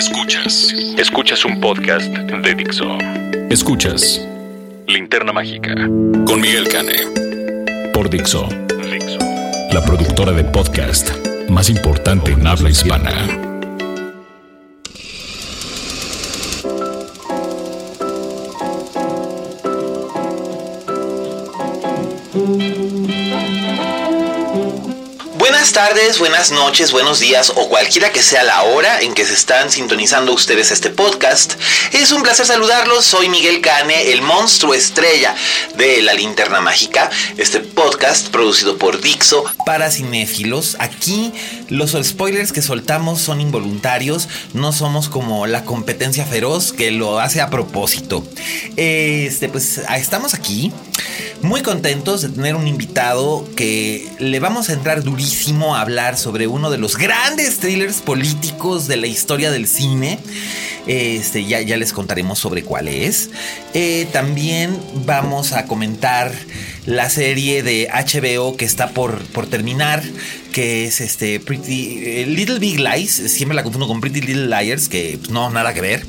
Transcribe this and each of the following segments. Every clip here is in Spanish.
Escuchas. Escuchas un podcast de Dixo. Escuchas Linterna Mágica con Miguel Cane. Por Dixo. Dixo. La productora de podcast más importante en habla hispana. Buenas tardes, buenas noches, buenos días o cualquiera que sea la hora en que se están sintonizando ustedes este podcast. Es un placer saludarlos, soy Miguel Cane, el monstruo estrella de La Linterna Mágica, este podcast producido por Dixo para cinéfilos. Aquí los spoilers que soltamos son involuntarios, no somos como la competencia feroz que lo hace a propósito. Este, pues estamos aquí muy contentos de tener un invitado que le vamos a entrar durísimo a hablar sobre uno de los grandes thrillers políticos de la historia del cine. Este, ya, ya les contaremos sobre cuál es. Eh, también vamos a comentar la serie de HBO que está por, por terminar, que es este Pretty eh, Little Big Lies. Siempre la confundo con Pretty Little Liars, que pues, no, nada que ver.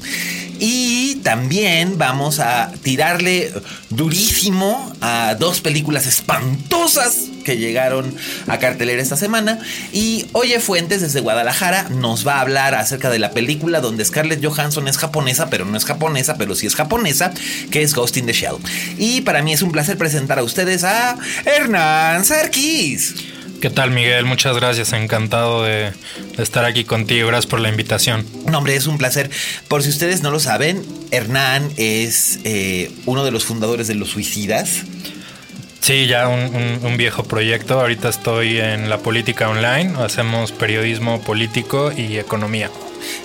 Y también vamos a tirarle durísimo a dos películas espantosas que llegaron a cartelera esta semana. Y Oye Fuentes desde Guadalajara nos va a hablar acerca de la película donde Scarlett Johansson es japonesa, pero no es japonesa, pero sí es japonesa, que es Ghost in the Shell. Y para mí es un placer presentar a ustedes a Hernán Sarkis. ¿Qué tal, Miguel? Muchas gracias. Encantado de, de, estar aquí contigo. Gracias por la invitación. No, hombre, es un placer. Por si ustedes no lo saben, Hernán es eh, uno de los fundadores de Los Suicidas. Sí, ya un, un, un, viejo proyecto. Ahorita estoy en la política online. Hacemos periodismo político y economía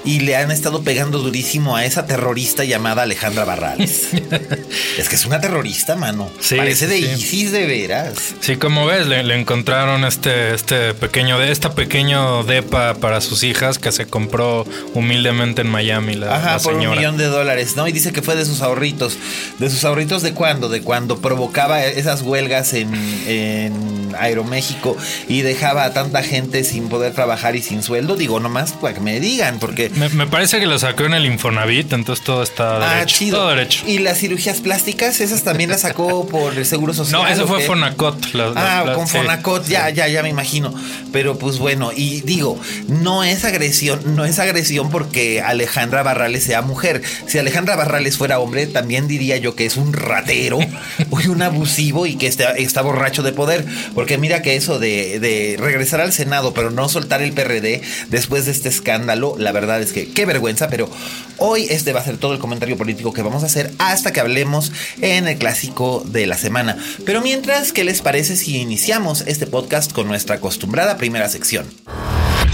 y le han estado pegando durísimo a esa terrorista llamada Alejandra Barrales. es que es una terrorista, mano. Sí, Parece de sí. ISIS de veras. Sí, como ves, le, le, encontraron este, este pequeño, esta pequeño depa para sus hijas que se compró humildemente en Miami la, Ajá, la por un millón de dólares, ¿no? Y dice que fue de sus ahorritos. ¿De sus ahorritos de cuándo? De cuando provocaba esas huelgas en, en Aeroméxico y dejaba a tanta gente sin poder trabajar y sin sueldo. Digo, nomás para que me digan, porque me, me, parece que lo sacó en el Infonavit, entonces todo está ah, derecho. Chido. Todo derecho. ¿Y las cirugías plásticas? ¿Esas también las sacó por el Seguro Social? No, eso fue Fonacot. La, ah, la, con Fonacot, sí, ya, ya, ya me imagino. Pero pues bueno, y digo, no es agresión, no es agresión porque Alejandra Barrales sea mujer. Si Alejandra Barrales fuera hombre, también diría yo que es un ratero un abusivo y que está, está borracho de poder. Porque mira que eso de, de regresar al Senado, pero no soltar el PRD después de este escándalo, la verdad es que qué vergüenza, pero hoy este va a ser todo el comentario político que vamos a hacer hasta que hablemos en el clásico de la semana. Pero mientras, ¿qué les parece si iniciamos este podcast con nuestra acostumbrada primera sección?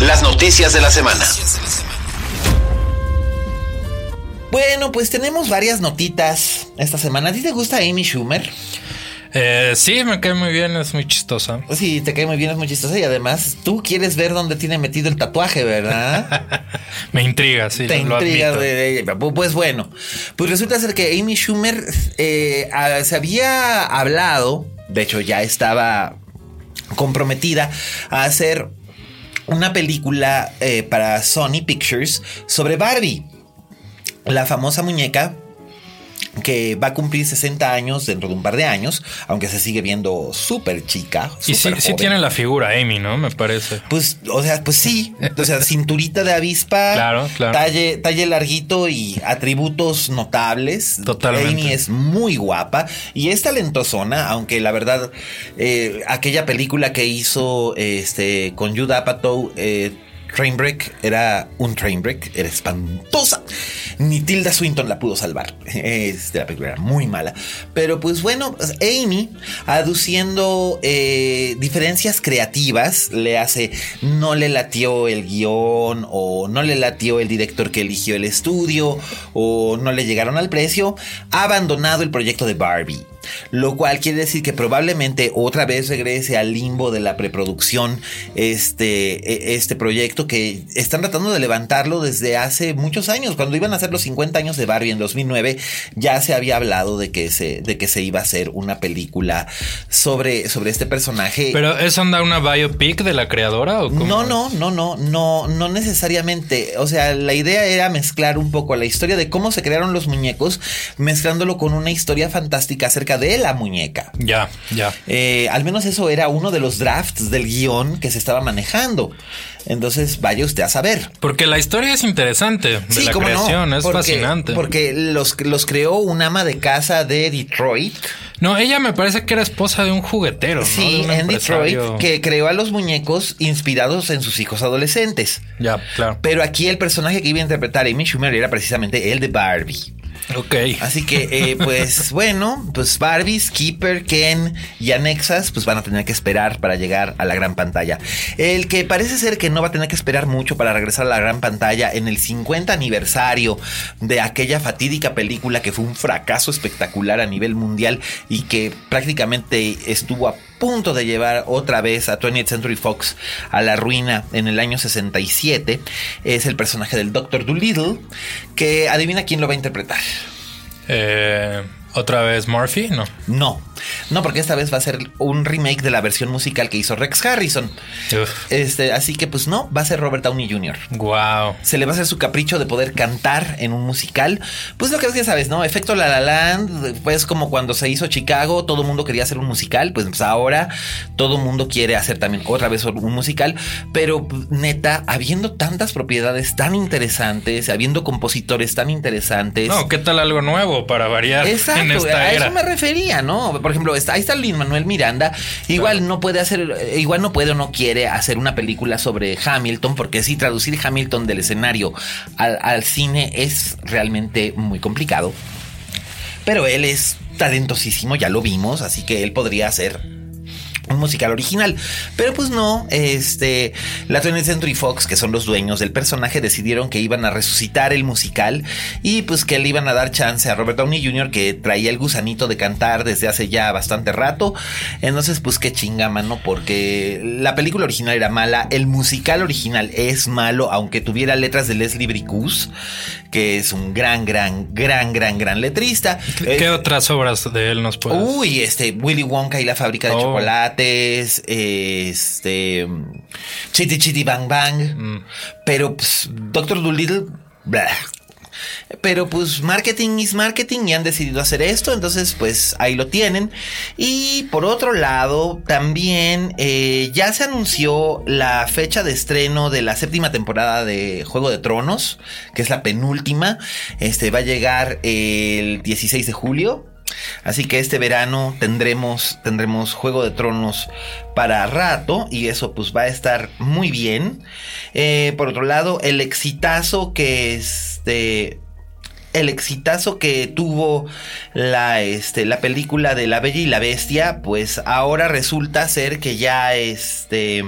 Las noticias de la semana. Bueno, pues tenemos varias notitas esta semana. ¿A ti te gusta Amy Schumer? Eh, sí, me cae muy bien, es muy chistosa. Sí, te cae muy bien, es muy chistosa. Y además, tú quieres ver dónde tiene metido el tatuaje, ¿verdad? me intriga, sí. Te lo intriga de. Pues bueno, pues resulta ser que Amy Schumer eh, se había hablado, de hecho ya estaba comprometida a hacer una película eh, para Sony Pictures sobre Barbie, la famosa muñeca que va a cumplir 60 años dentro de un par de años, aunque se sigue viendo súper chica. Y sí, sí, tiene la figura Amy, ¿no? Me parece. Pues, o sea, pues sí. O sea, cinturita de avispa, claro, claro. Talle, talle larguito y atributos notables. Totalmente. Amy es muy guapa y es talentosona, aunque la verdad, eh, aquella película que hizo este con Judd Apatow, eh, Trainbreak era un Trainbreak, era espantosa. Ni Tilda Swinton la pudo salvar. Este, la película era muy mala. Pero pues bueno, Amy, aduciendo eh, diferencias creativas, le hace, no le latió el guion o no le latió el director que eligió el estudio o no le llegaron al precio, ha abandonado el proyecto de Barbie. Lo cual quiere decir que probablemente otra vez regrese al limbo de la preproducción este, e, este proyecto que están tratando de levantarlo desde hace muchos años. Cuando iban a hacer los 50 años de Barbie en 2009, ya se había hablado de que se, de que se iba a hacer una película sobre, sobre este personaje. ¿Pero es onda una biopic de la creadora? ¿o No, no, no, no, no, no necesariamente. O sea, la idea era mezclar un poco la historia de cómo se crearon los muñecos, mezclándolo con una historia fantástica acerca de la muñeca. Ya, ya. Eh, al menos eso era uno de los drafts del guion que se estaba manejando. Entonces, vaya usted a saber. Porque la historia es interesante. De sí, la creación, es fascinante. Porque los, los creó un ama de casa de Detroit. No, ella me parece que era esposa de un juguetero. Sí, en Detroit, que creó a los muñecos inspirados en sus hijos adolescentes. Ya, claro. Pero aquí el personaje que iba a interpretar Amy Schumer era precisamente el de Barbie. Ok. Así que, eh, pues bueno, pues Barbie, Skipper, Ken y Anexas, pues van a tener que esperar para llegar a la gran pantalla. El que parece ser que no va a tener que esperar mucho para regresar a la gran pantalla en el 50 aniversario de aquella fatídica película que fue un fracaso espectacular a nivel mundial y que prácticamente estuvo a punto de llevar otra vez a 20th Century Fox a la ruina en el año 67 es el personaje del Doctor Dolittle, que adivina quién lo va a interpretar. Eh, ¿Otra vez Murphy? No. No. No, porque esta vez va a ser un remake de la versión musical que hizo Rex Harrison. Este, así que pues no, va a ser Robert Downey Jr. Wow. Se le va a hacer su capricho de poder cantar en un musical. Pues lo que es que sabes, ¿no? Efecto La La Land, pues como cuando se hizo Chicago, todo el mundo quería hacer un musical, pues, pues ahora todo el mundo quiere hacer también otra vez un musical, pero neta, habiendo tantas propiedades tan interesantes, habiendo compositores tan interesantes. No, ¿qué tal algo nuevo para variar en esta a eso me refería, ¿no? Por ejemplo, está, ahí está Lin Manuel Miranda. Igual no puede hacer, igual no puede o no quiere hacer una película sobre Hamilton, porque sí, traducir Hamilton del escenario al, al cine es realmente muy complicado. Pero él es talentosísimo, ya lo vimos, así que él podría hacer musical original. Pero pues no, este, la 20th Century Fox, que son los dueños del personaje, decidieron que iban a resucitar el musical y pues que le iban a dar chance a Robert Downey Jr., que traía el gusanito de cantar desde hace ya bastante rato. Entonces, pues qué chinga, mano, porque la película original era mala, el musical original es malo, aunque tuviera letras de Leslie Bricus, que es un gran, gran, gran, gran, gran letrista. ¿Qué, otras obras de él nos puedes? Uy, este, Willy Wonka y la fábrica de oh. chocolate este, Chitty Chitty Bang Bang, mm. pero pues, Doctor Dolittle, Pero pues marketing is marketing y han decidido hacer esto, entonces pues ahí lo tienen. Y por otro lado, también eh, ya se anunció la fecha de estreno de la séptima temporada de Juego de Tronos, que es la penúltima. Este va a llegar el 16 de julio. Así que este verano tendremos, tendremos Juego de Tronos para rato y eso pues va a estar muy bien. Eh, por otro lado, el exitazo que este el exitazo que tuvo la, este, la película de La Bella y la Bestia, pues ahora resulta ser que ya este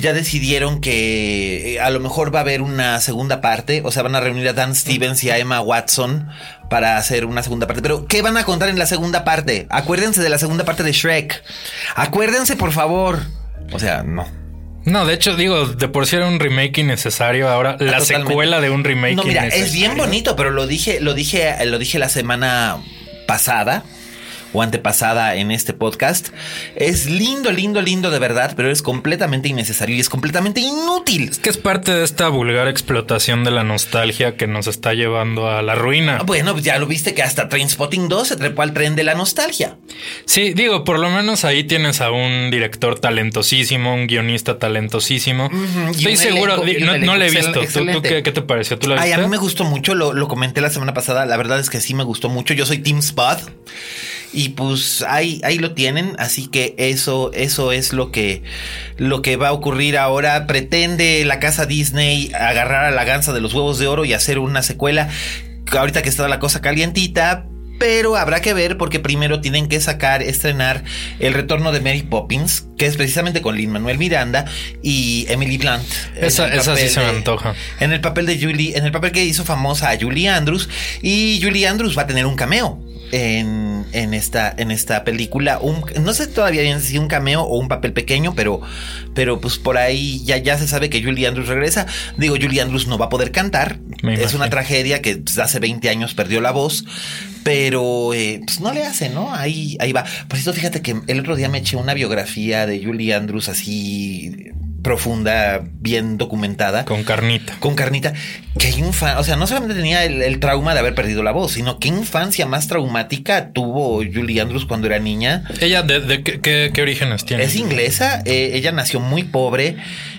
ya decidieron que eh, a lo mejor va a haber una segunda parte, o sea, van a reunir a Dan Stevens y a Emma Watson para hacer una segunda parte. Pero, ¿qué van a contar en la segunda parte? Acuérdense de la segunda parte de Shrek. Acuérdense, por favor. O sea, no. No, de hecho, digo, de por sí era un remake innecesario. Ahora, ah, la secuela de un remake. No, mira, es bien bonito, pero lo dije, lo dije, lo dije la semana pasada o antepasada en este podcast. Es lindo, lindo, lindo de verdad, pero es completamente innecesario y es completamente inútil. Es que es parte de esta vulgar explotación de la nostalgia que nos está llevando a la ruina. Bueno, pues ya lo viste que hasta Trainspotting 2 se trepó al tren de la nostalgia. Sí, digo, por lo menos ahí tienes a un director talentosísimo, un guionista talentosísimo. Estoy seguro, no, le he visto. ¿Tú, qué, te pareció? ¿Tú la viste? Ay, a mí me gustó mucho, lo, lo comenté la semana pasada. La verdad es que sí me gustó mucho. Yo soy Team Spot. Y pues ahí, ahí lo tienen. Así que eso, eso es lo que, lo que va a ocurrir ahora. Pretende la casa Disney agarrar a la ganza de los huevos de oro y hacer una secuela. Ahorita que está la cosa calientita, pero habrá que ver porque primero tienen que sacar, estrenar el retorno de Mary Poppins, que es precisamente con Lin Manuel Miranda y Emily Blunt. Esa, sí se me antoja. En el papel de Julie, en el papel que hizo famosa a Julie Andrews. Y Julie Andrews va a tener un cameo en, en, esta, en esta película. Un, no sé todavía bien si un cameo o un papel pequeño, pero, pero pues por ahí ya, ya se sabe que Julie Andrews regresa. Digo, Julie Andrews no va a poder cantar. es una tragedia que pues, hace 20 años perdió la voz. Pero eh, pues no le hace, ¿no? Ahí, ahí va. Por eso fíjate que el otro día me eché una biografía de Julie Andrews así profunda, bien documentada. Con carnita. Con carnita. Que infancia, o sea, no solamente tenía el, trauma de haber perdido la voz, sino qué infancia más traumática tuvo Julie Andrews cuando era niña. ¿Ella de, qué, orígenes tiene? Es inglesa, eh, ella nació muy pobre,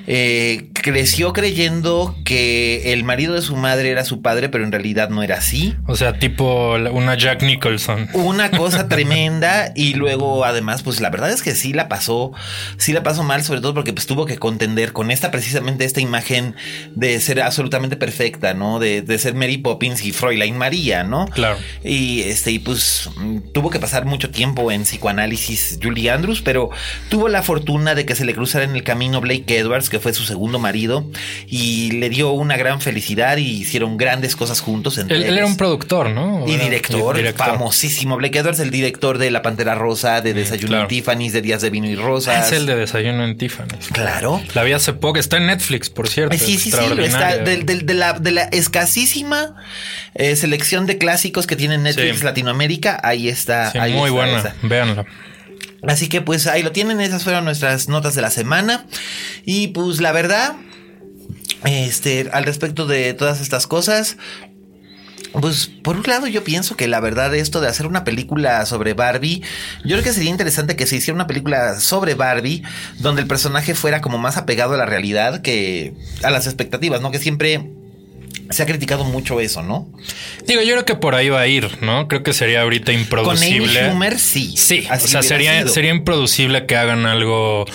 eh, creció creyendo que el marido de su madre era su padre, pero en realidad no era así. O sea, tipo una Jack Nicholson. Una cosa tremenda y luego además, pues la verdad es que sí la pasó, sí la pasó mal, sobre todo porque pues tuvo que contender con esta precisamente esta imagen de ser absolutamente perfecta, ¿no? De, ser Mary Poppins y Fräulein María, ¿no? Claro. Y este, y pues tuvo que pasar mucho tiempo en psicoanálisis Julie Andrews, pero tuvo la fortuna de que se le cruzara en el camino Blake Edwards, que fue su segundo marido, y le dio una gran felicidad y hicieron grandes cosas juntos. él, era un productor, ¿no? Y director, famosísimo. Blake Edwards, el director de La Pantera Rosa, de Desayuno en Tiffany's, de Días de Vino y Rosas. Es el de Desayuno en Tiffany's. Claro. La vi hace poco, está en Netflix, por cierto. Sí, sí, sí, está de, la, escasísima eh, selección de clásicos que tiene Netflix Latinoamérica, ahí está. muy buena, véanla. Así que pues ahí lo tienen, esas fueron nuestras notas de la semana. Y pues la verdad, este, al respecto de todas estas cosas, pues por un lado yo pienso que la verdad esto de hacer una película sobre Barbie, yo creo que sería interesante que se hiciera una película sobre Barbie donde el personaje fuera como más apegado a la realidad que a las expectativas, ¿no? Que siempre se ha criticado mucho eso, ¿no? Digo, yo creo que por ahí va a ir, ¿no? Creo que sería ahorita improducible. Con Amy sí. Sí, o sea, sería, sería improducible que hagan algo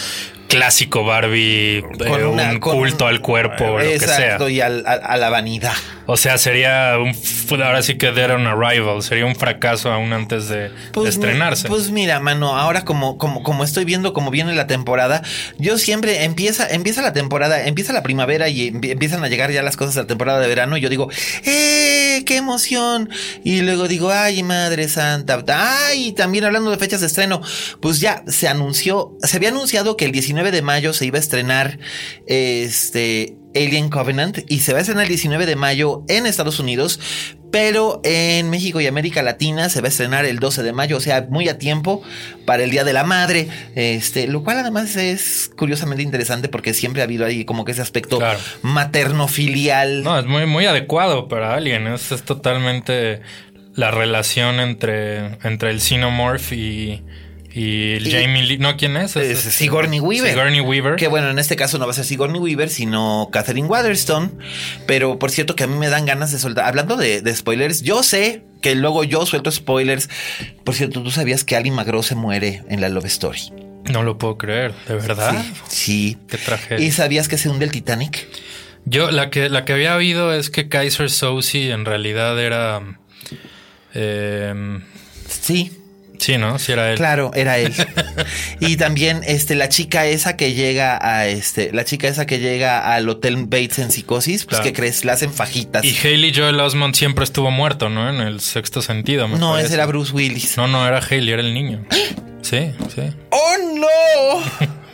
clásico Barbie, con eh, un culto al cuerpo, o lo que sea. y a la vanidad. O sea, sería un. Ahora sí que era un arrival. Sería un fracaso aún antes de, pues estrenarse. pues mira, mano, ahora como, como, como estoy viendo cómo viene la temporada, yo siempre empieza, empieza la temporada, empieza la primavera y empiezan a llegar ya las cosas de la temporada de verano. Y yo digo, ¡eh! ¡Qué emoción! Y luego digo, ¡ay, madre santa! ¡Ay! También hablando de fechas de estreno, pues ya se anunció, se había anunciado que el 19 de mayo se iba a estrenar este Alien Covenant y se va a estrenar el 19 de mayo en Estados Unidos, pero en México y América Latina se va a estrenar el 12 de mayo, o sea, muy a tiempo para el Día de la Madre, este, lo cual además es curiosamente interesante porque siempre ha habido ahí como que ese aspecto materno filial. No, es muy muy adecuado para Alien, es, es totalmente la relación entre entre el Xenomorph y y, Jamie Lee, ¿no? ¿Quién es? Es, Sigourney Weaver. Sigourney Weaver. Que bueno, en este caso no va a ser Sigourney Weaver, sino Catherine Waterstone. Pero por cierto que a mí me dan ganas de soltar. Hablando de, spoilers, yo sé que luego yo suelto spoilers. Por cierto, ¿tú sabías que Ali Magro se muere en la Love Story? No lo puedo creer, ¿de verdad? Sí. Qué tragedia. ¿Y sabías que se hunde el Titanic? Yo, la que, la que había oído es que Kaiser Soze en realidad era... Eh, sí. Sí, ¿no? Sí era él. Claro, era él. y también este la chica esa que llega a este la chica esa que llega al Hotel Bates en psicosis, pues que crees, la hacen fajitas. Y Haley Joel Osmond siempre estuvo muerto, ¿no? En el sexto sentido. no, ese era Bruce Willis. No, no era Haley, era el niño. sí, sí. ¡Oh, no!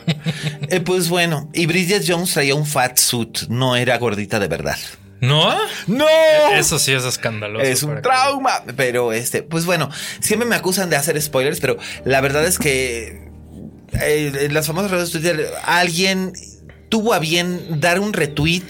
Eh, pues bueno, y Bridget Jones traía un fat suit, no era gordita de verdad. ¿No? ¡No! Eso sí es escandaloso. Es un trauma. Pero este, pues bueno, siempre me acusan de hacer spoilers, pero la verdad es que eh, en las famosas redes de Twitter, alguien tuvo a bien dar un retweet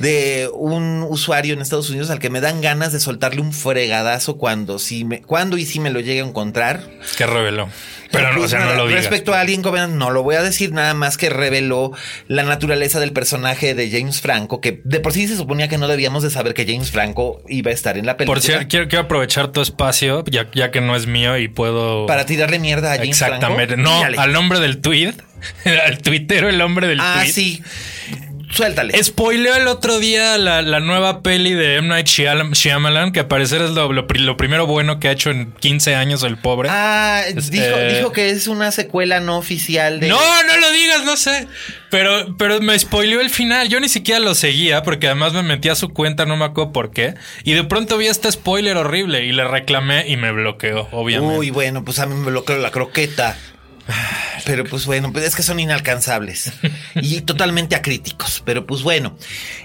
de un usuario en Estados Unidos al que me dan ganas de soltarle un fregadazo cuando, si me, cuando y si me lo llegue a encontrar. Que reveló. Pero no, o sea, no lo digas. Respecto a Alien Covenant, no lo voy a decir nada más que reveló la naturaleza del personaje de James Franco, que de por sí se suponía que no debíamos de saber que James Franco iba a estar en la película. Por cierto, quiero, aprovechar tu espacio, ya, ya, que no es mío y puedo... Para tirarle mierda a James Exactamente. No, al nombre del tweet. al tuitero, el hombre del ah, tweet. Ah, sí. Suéltale. Spoileó el otro día la, nueva peli de M. Night Shyamalan, que a parecer es lo, primero bueno que ha hecho en 15 años el pobre. Ah, eh, dijo, que es una secuela no oficial de. No, no lo digas, no sé. Pero, pero me spoileó el final. Yo ni siquiera lo seguía porque además me metí a su cuenta, no me acuerdo por qué. Y de pronto vi este spoiler horrible y le reclamé y me bloqueó, obviamente. Uy, bueno, pues a mí me bloqueó la croqueta. Pero pues bueno, pues es que son inalcanzables y totalmente acríticos. Pero pues bueno.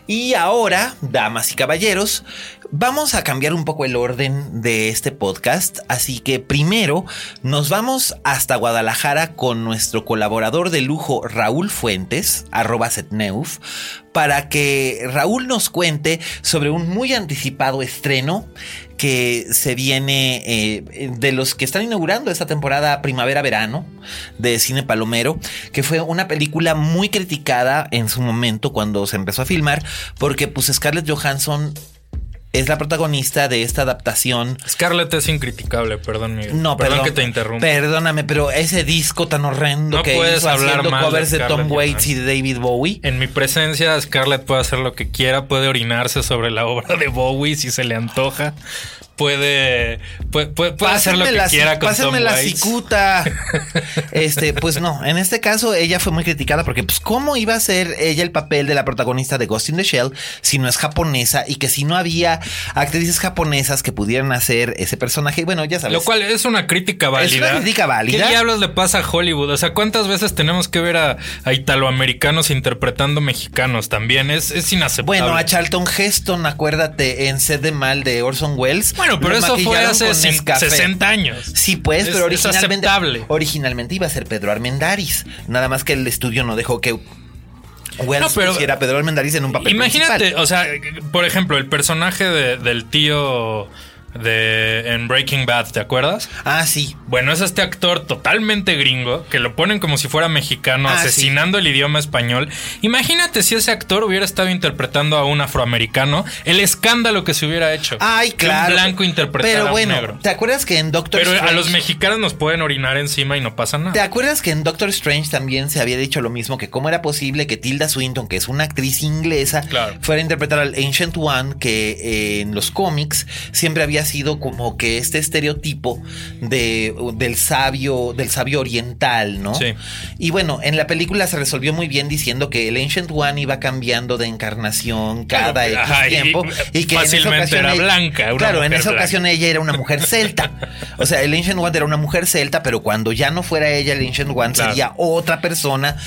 Y ahora, damas y caballeros, vamos a cambiar un poco el orden de este podcast. Así que primero nos vamos hasta Guadalajara con nuestro colaborador de lujo Raúl Fuentes, arroba setneuf, para que Raúl nos cuente sobre un muy anticipado estreno que se viene eh, de los que están inaugurando esta temporada primavera-verano de Cine Palomero, que fue una película muy criticada en su momento cuando se empezó a filmar, porque pues Scarlett Johansson es la protagonista de esta adaptación. Scarlett es incriticable, perdón, No, perdón, que te interrumpa. Perdóname, pero ese disco tan horrendo que puedes hablar covers de, Tom Waits y de David Bowie. En mi presencia, Scarlett puede hacer lo que quiera, puede orinarse sobre la obra de Bowie si se le antoja puede, puede, hacer lo que quiera con Tom la cicuta. este, pues no, en este caso ella fue muy criticada porque pues cómo iba a ser ella el papel de la protagonista de Ghost in the Shell si no es japonesa y que si no había actrices japonesas que pudieran hacer ese personaje. Bueno, ya sabes. Lo cual es una crítica válida. Es una crítica válida. ¿Qué diablos le pasa a Hollywood? O sea, ¿cuántas veces tenemos que ver a, italoamericanos interpretando mexicanos también? Es, es inaceptable. Bueno, a Charlton Heston, acuérdate, en Sed de Mal de Orson Welles. Bueno, pero eso fue hace 60 años. Sí, pues, pero originalmente, originalmente iba a ser Pedro Armendáriz. Nada más que el estudio no dejó que Wells no, pusiera Pedro Armendáriz en un papel Imagínate, o sea, por ejemplo, el personaje del tío de en Breaking Bad, ¿te acuerdas? Ah, sí. Bueno, es este actor totalmente gringo que lo ponen como si fuera mexicano, ah, asesinando el idioma español. Imagínate si ese actor hubiera estado interpretando a un afroamericano, el escándalo que se hubiera hecho. Ay, claro. un blanco interpretando Pero bueno, ¿te acuerdas que en Doctor Pero a los mexicanos nos pueden orinar encima y no pasa nada. ¿Te acuerdas que en Doctor Strange también se había dicho lo mismo? Que cómo era posible que Tilda Swinton, que es una actriz inglesa, fuera a interpretar al Ancient One, que eh, en los cómics siempre había sido como que este estereotipo de, del sabio, del sabio oriental, ¿no? Sí. Y bueno, en la película se resolvió muy bien diciendo que el Ancient One iba cambiando de encarnación cada X tiempo y, que fácilmente era blanca. claro, en esa ocasión ella era una mujer celta. O sea, el Ancient One era una mujer celta, pero cuando ya no fuera ella el Ancient One sería otra persona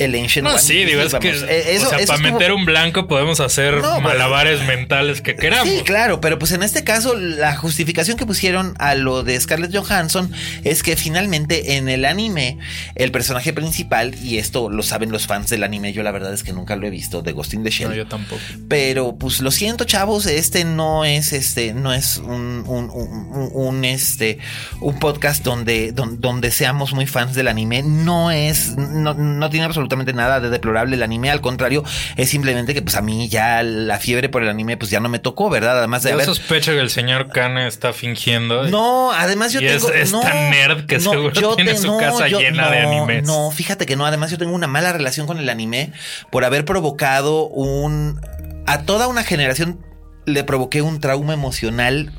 el Ancient no, Sí, digo, es que eh, o sea, para meter un blanco podemos hacer malabares mentales que queramos. Sí, claro, pero pues en este caso la justificación que pusieron a lo de Scarlett Johansson es que finalmente en el anime el personaje principal y esto lo saben los fans del anime, yo la verdad es que nunca lo he visto de Ghost in the Shell. No, yo tampoco. Pero pues lo siento, chavos, este no es este no es un, un, este un podcast donde, donde, seamos muy fans del anime, no es no, no tiene absolutamente nada de deplorable el anime, al contrario, es simplemente que pues a mí ya la fiebre por el anime pues ya no me tocó, ¿verdad? Además de yo sospecho que el señor Kane está fingiendo. No, además yo tengo... Es, tan nerd que seguro tiene su casa llena de animes. No, fíjate que no, además yo tengo una mala relación con el anime por haber provocado un... a toda una generación le provoqué un trauma emocional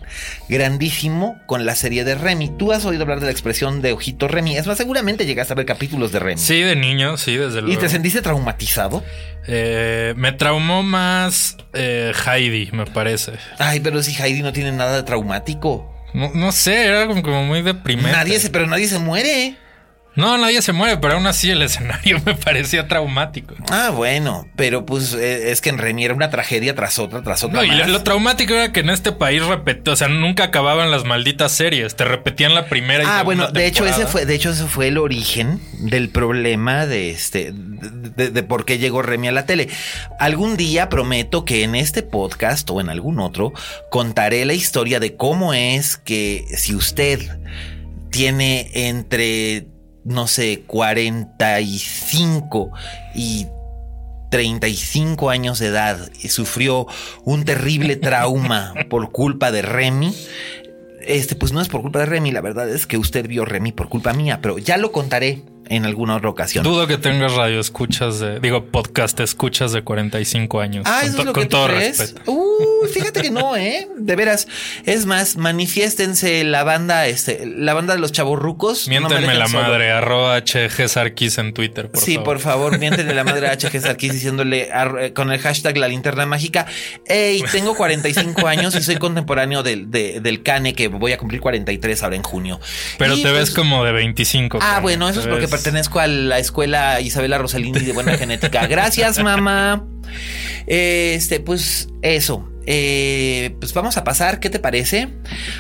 grandísimo con la serie de Remy. Tú has oído hablar de la expresión de ojito Remy. Es más, seguramente llegaste a ver capítulos de Remy. Sí, de niño, sí, desde luego. ¿Y te sentiste traumatizado? Eh, me traumó más eh, Heidi, me parece. Ay, pero si Heidi no tiene nada de traumático. No, sé, era como, muy deprimente. Nadie se, pero nadie se muere. No, nadie se muere, pero aún así el escenario me parecía traumático. Ah, bueno, pero pues eh, es que en Remy era una tragedia tras otra, tras otra. No, y lo, lo traumático era que en este país repetía, o sea, nunca acababan las malditas series, te repetían la primera y Ah, bueno, de hecho ese fue, de hecho ese fue el origen del problema de este, de, de por qué llegó Remy a la tele. Algún día prometo que en este podcast o en algún otro contaré la historia de cómo es que si usted tiene entre, no sé, 45 y 35 años de edad y sufrió un terrible trauma por culpa de Remy. Este, pues no es por culpa de Remy, la verdad es que usted vio Remy por culpa mía, pero ya lo contaré en alguna otra ocasión. Dudo que tengas radio escuchas de, digo, podcast escuchas de 45 años. Ah, con eso es lo con que tú todo crees. respeto. Uh, fíjate que no, ¿eh? De veras. Es más, manifiéstense la banda, este, la banda de los chavorrucos. Miéntenme la solo. madre, arroba HG Sarkis en Twitter, por sí, favor. por favor, miéntenle la madre a HG Sarkis diciéndole ar- eh, con el hashtag la linterna mágica. Ey, tengo 45 años y soy contemporáneo del, de- del Cane, que voy a cumplir 43 ahora en junio. Pero Y, te ves pues, como de 25. Ah, bueno, eso te es porque ves- pertenezco a la escuela Isabela Rosalini de buena genética. Gracias, mamá. Este, pues eso. Eh, pues vamos a pasar, ¿qué te parece?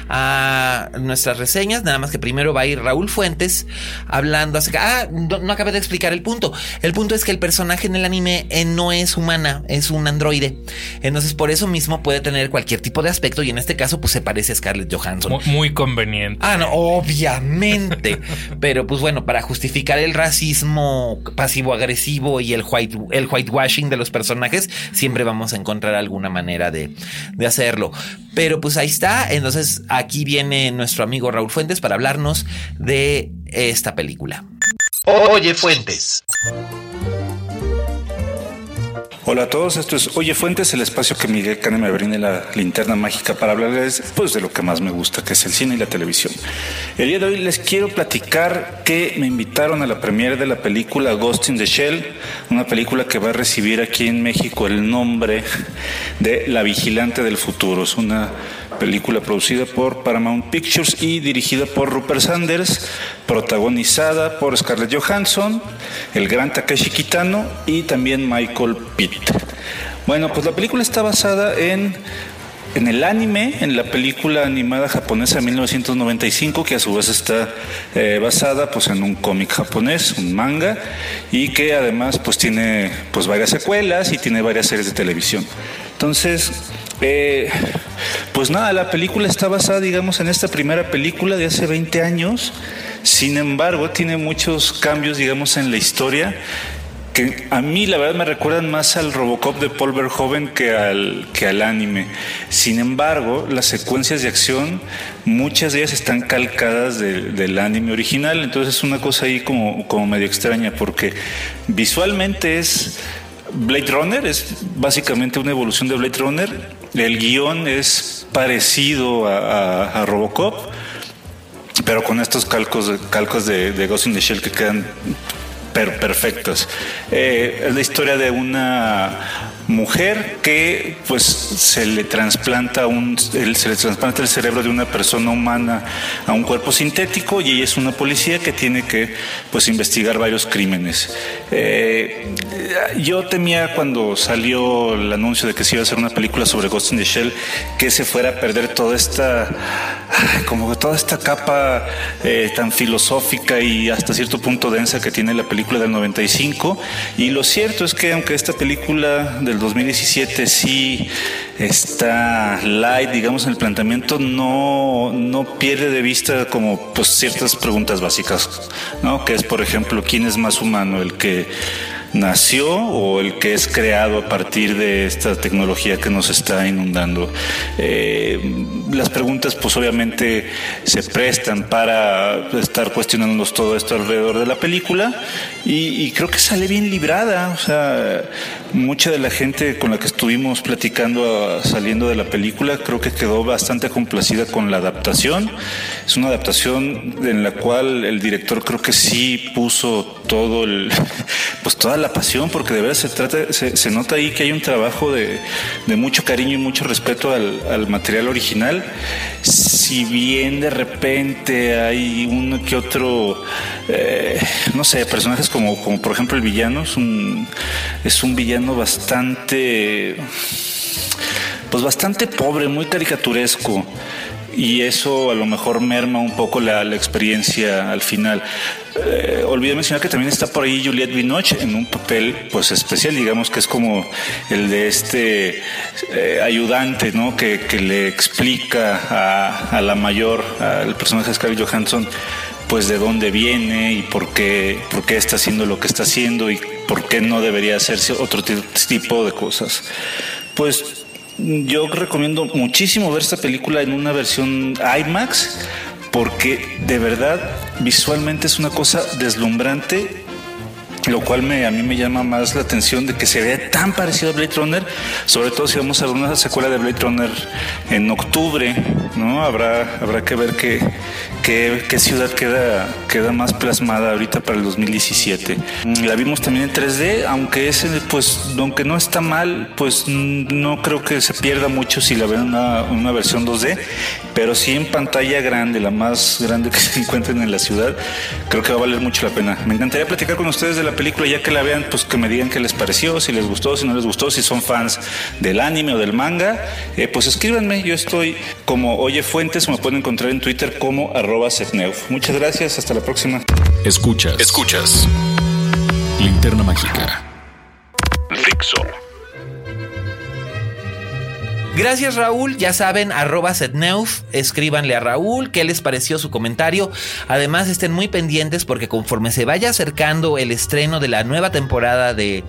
A nuestras reseñas. Nada más que primero va a ir Raúl Fuentes hablando acerca. Ah, no, no acabé de explicar el punto. El punto es que el personaje en el anime eh, no es humana, es un androide. Entonces, por eso mismo puede tener cualquier tipo de aspecto y en este caso, pues se parece a Scarlett Johansson. Muy, muy conveniente. Ah, no, obviamente. Pero pues bueno, para justificar el racismo pasivo-agresivo y el, white, el whitewashing de los personajes, siempre vamos a encontrar alguna manera de, de hacerlo. Pero pues ahí está. Entonces aquí viene nuestro amigo Raúl Fuentes para hablarnos de esta película. Oye, Fuentes. Hola a todos, esto es Oye Fuentes, el espacio que Miguel Cane me brinda la linterna mágica para hablarles pues, de lo que más me gusta, que es el cine y la televisión. El día de hoy les quiero platicar que me invitaron a la premiere de la película Ghost in the Shell, una película que va a recibir aquí en México el nombre de La Vigilante del Futuro. Es una película producida por Paramount Pictures y dirigida por Rupert Sanders, protagonizada por Scarlett Johansson, el gran Takeshi Kitano y también Michael Pitt. Bueno, pues la película está basada en en el anime, en la película animada japonesa de 1995, que a su vez está eh, basada pues en un cómic japonés, un manga, y que además pues tiene pues varias secuelas y tiene varias series de televisión. Entonces, eh, pues nada, la película está basada, digamos, en esta primera película de hace 20 años. Sin embargo, tiene muchos cambios, digamos, en la historia que a mí la verdad me recuerdan más al Robocop de Paul Verhoeven que al, que al anime. Sin embargo, las secuencias de acción, muchas de ellas están calcadas de- del anime original, entonces es una cosa ahí como, como medio extraña porque visualmente es Blade Runner, es básicamente una evolución de Blade Runner, el guion es parecido a, Robocop, pero con estos calcos de, calcos de, de Ghost in the Shell que quedan per- perfectos. Eh, es la historia de una mujer que pues se le trasplanta un se le trasplanta el cerebro de una persona humana a un cuerpo sintético y ella es una policía que tiene que pues investigar varios crímenes. Eh, yo temía cuando salió el anuncio de que se iba a hacer una película sobre Ghost in the Shell que se fuera a perder toda esta como que toda esta capa eh, tan filosófica y hasta cierto punto densa que tiene la película del 95 y lo cierto es que aunque esta película del 2017 sí está light digamos en el planteamiento no no pierde de vista como pues ciertas preguntas básicas no que es por ejemplo quién es más humano el que nació o el que es creado a partir de esta tecnología que nos está inundando. Eh, las preguntas pues obviamente se prestan para estar cuestionándonos todo esto alrededor de la película y, y creo que sale bien librada, o sea, mucha de la gente con la que estuvimos platicando ah, saliendo de la película creo que quedó bastante complacida con la adaptación. Es una adaptación en la cual el director creo que sí puso todo el, pues toda la pasión, porque de verdad se trata, se, nota ahí que hay un trabajo de, mucho cariño y mucho respeto al, material original. Si bien de repente hay uno que otro, eh, no sé, personajes como, como por ejemplo el villano, es un, es un villano bastante, pues bastante pobre, muy caricaturesco y eso a lo mejor merma un poco la, experiencia al final. Eh, olvidé mencionar que también está por ahí Juliette Binoche en un papel pues especial, digamos que es como el de este eh, ayudante, ¿no? Que, le explica a, la mayor, al personaje de Scarlett Johansson, pues de dónde viene y por qué, por qué está haciendo lo que está haciendo y por qué no debería hacerse otro tipo de cosas. Pues yo recomiendo muchísimo ver esta película en una versión IMAX porque de verdad visualmente es una cosa deslumbrante lo cual me, a mí me llama más la atención de que se vea tan parecido a Blade Runner, sobre todo si vamos a ver una secuela de Blade Runner en octubre, ¿no? Habrá, habrá que ver qué, qué, ciudad queda, queda más plasmada ahorita para el 2017. La vimos también en 3D, aunque ese, pues, aunque no está mal, pues no creo que se pierda mucho si la ven una, una versión 2D, pero sí en pantalla grande, la más grande que se encuentren en la ciudad, creo que va a valer mucho la pena. Me encantaría platicar con ustedes de la película, ya que la vean, pues que me digan qué les pareció, si les gustó, si no les gustó, si son fans del anime o del manga, eh, pues escríbanme, yo estoy como Oye Fuentes, me pueden encontrar en Twitter como arroba setneuf. Muchas gracias, hasta la próxima. Escuchas, escuchas. Linterna Mágica. Fixo. Gracias Raúl, ya saben, arroba setneuf, escríbanle a Raúl qué les pareció su comentario. Además estén muy pendientes porque conforme se vaya acercando el estreno de la nueva temporada de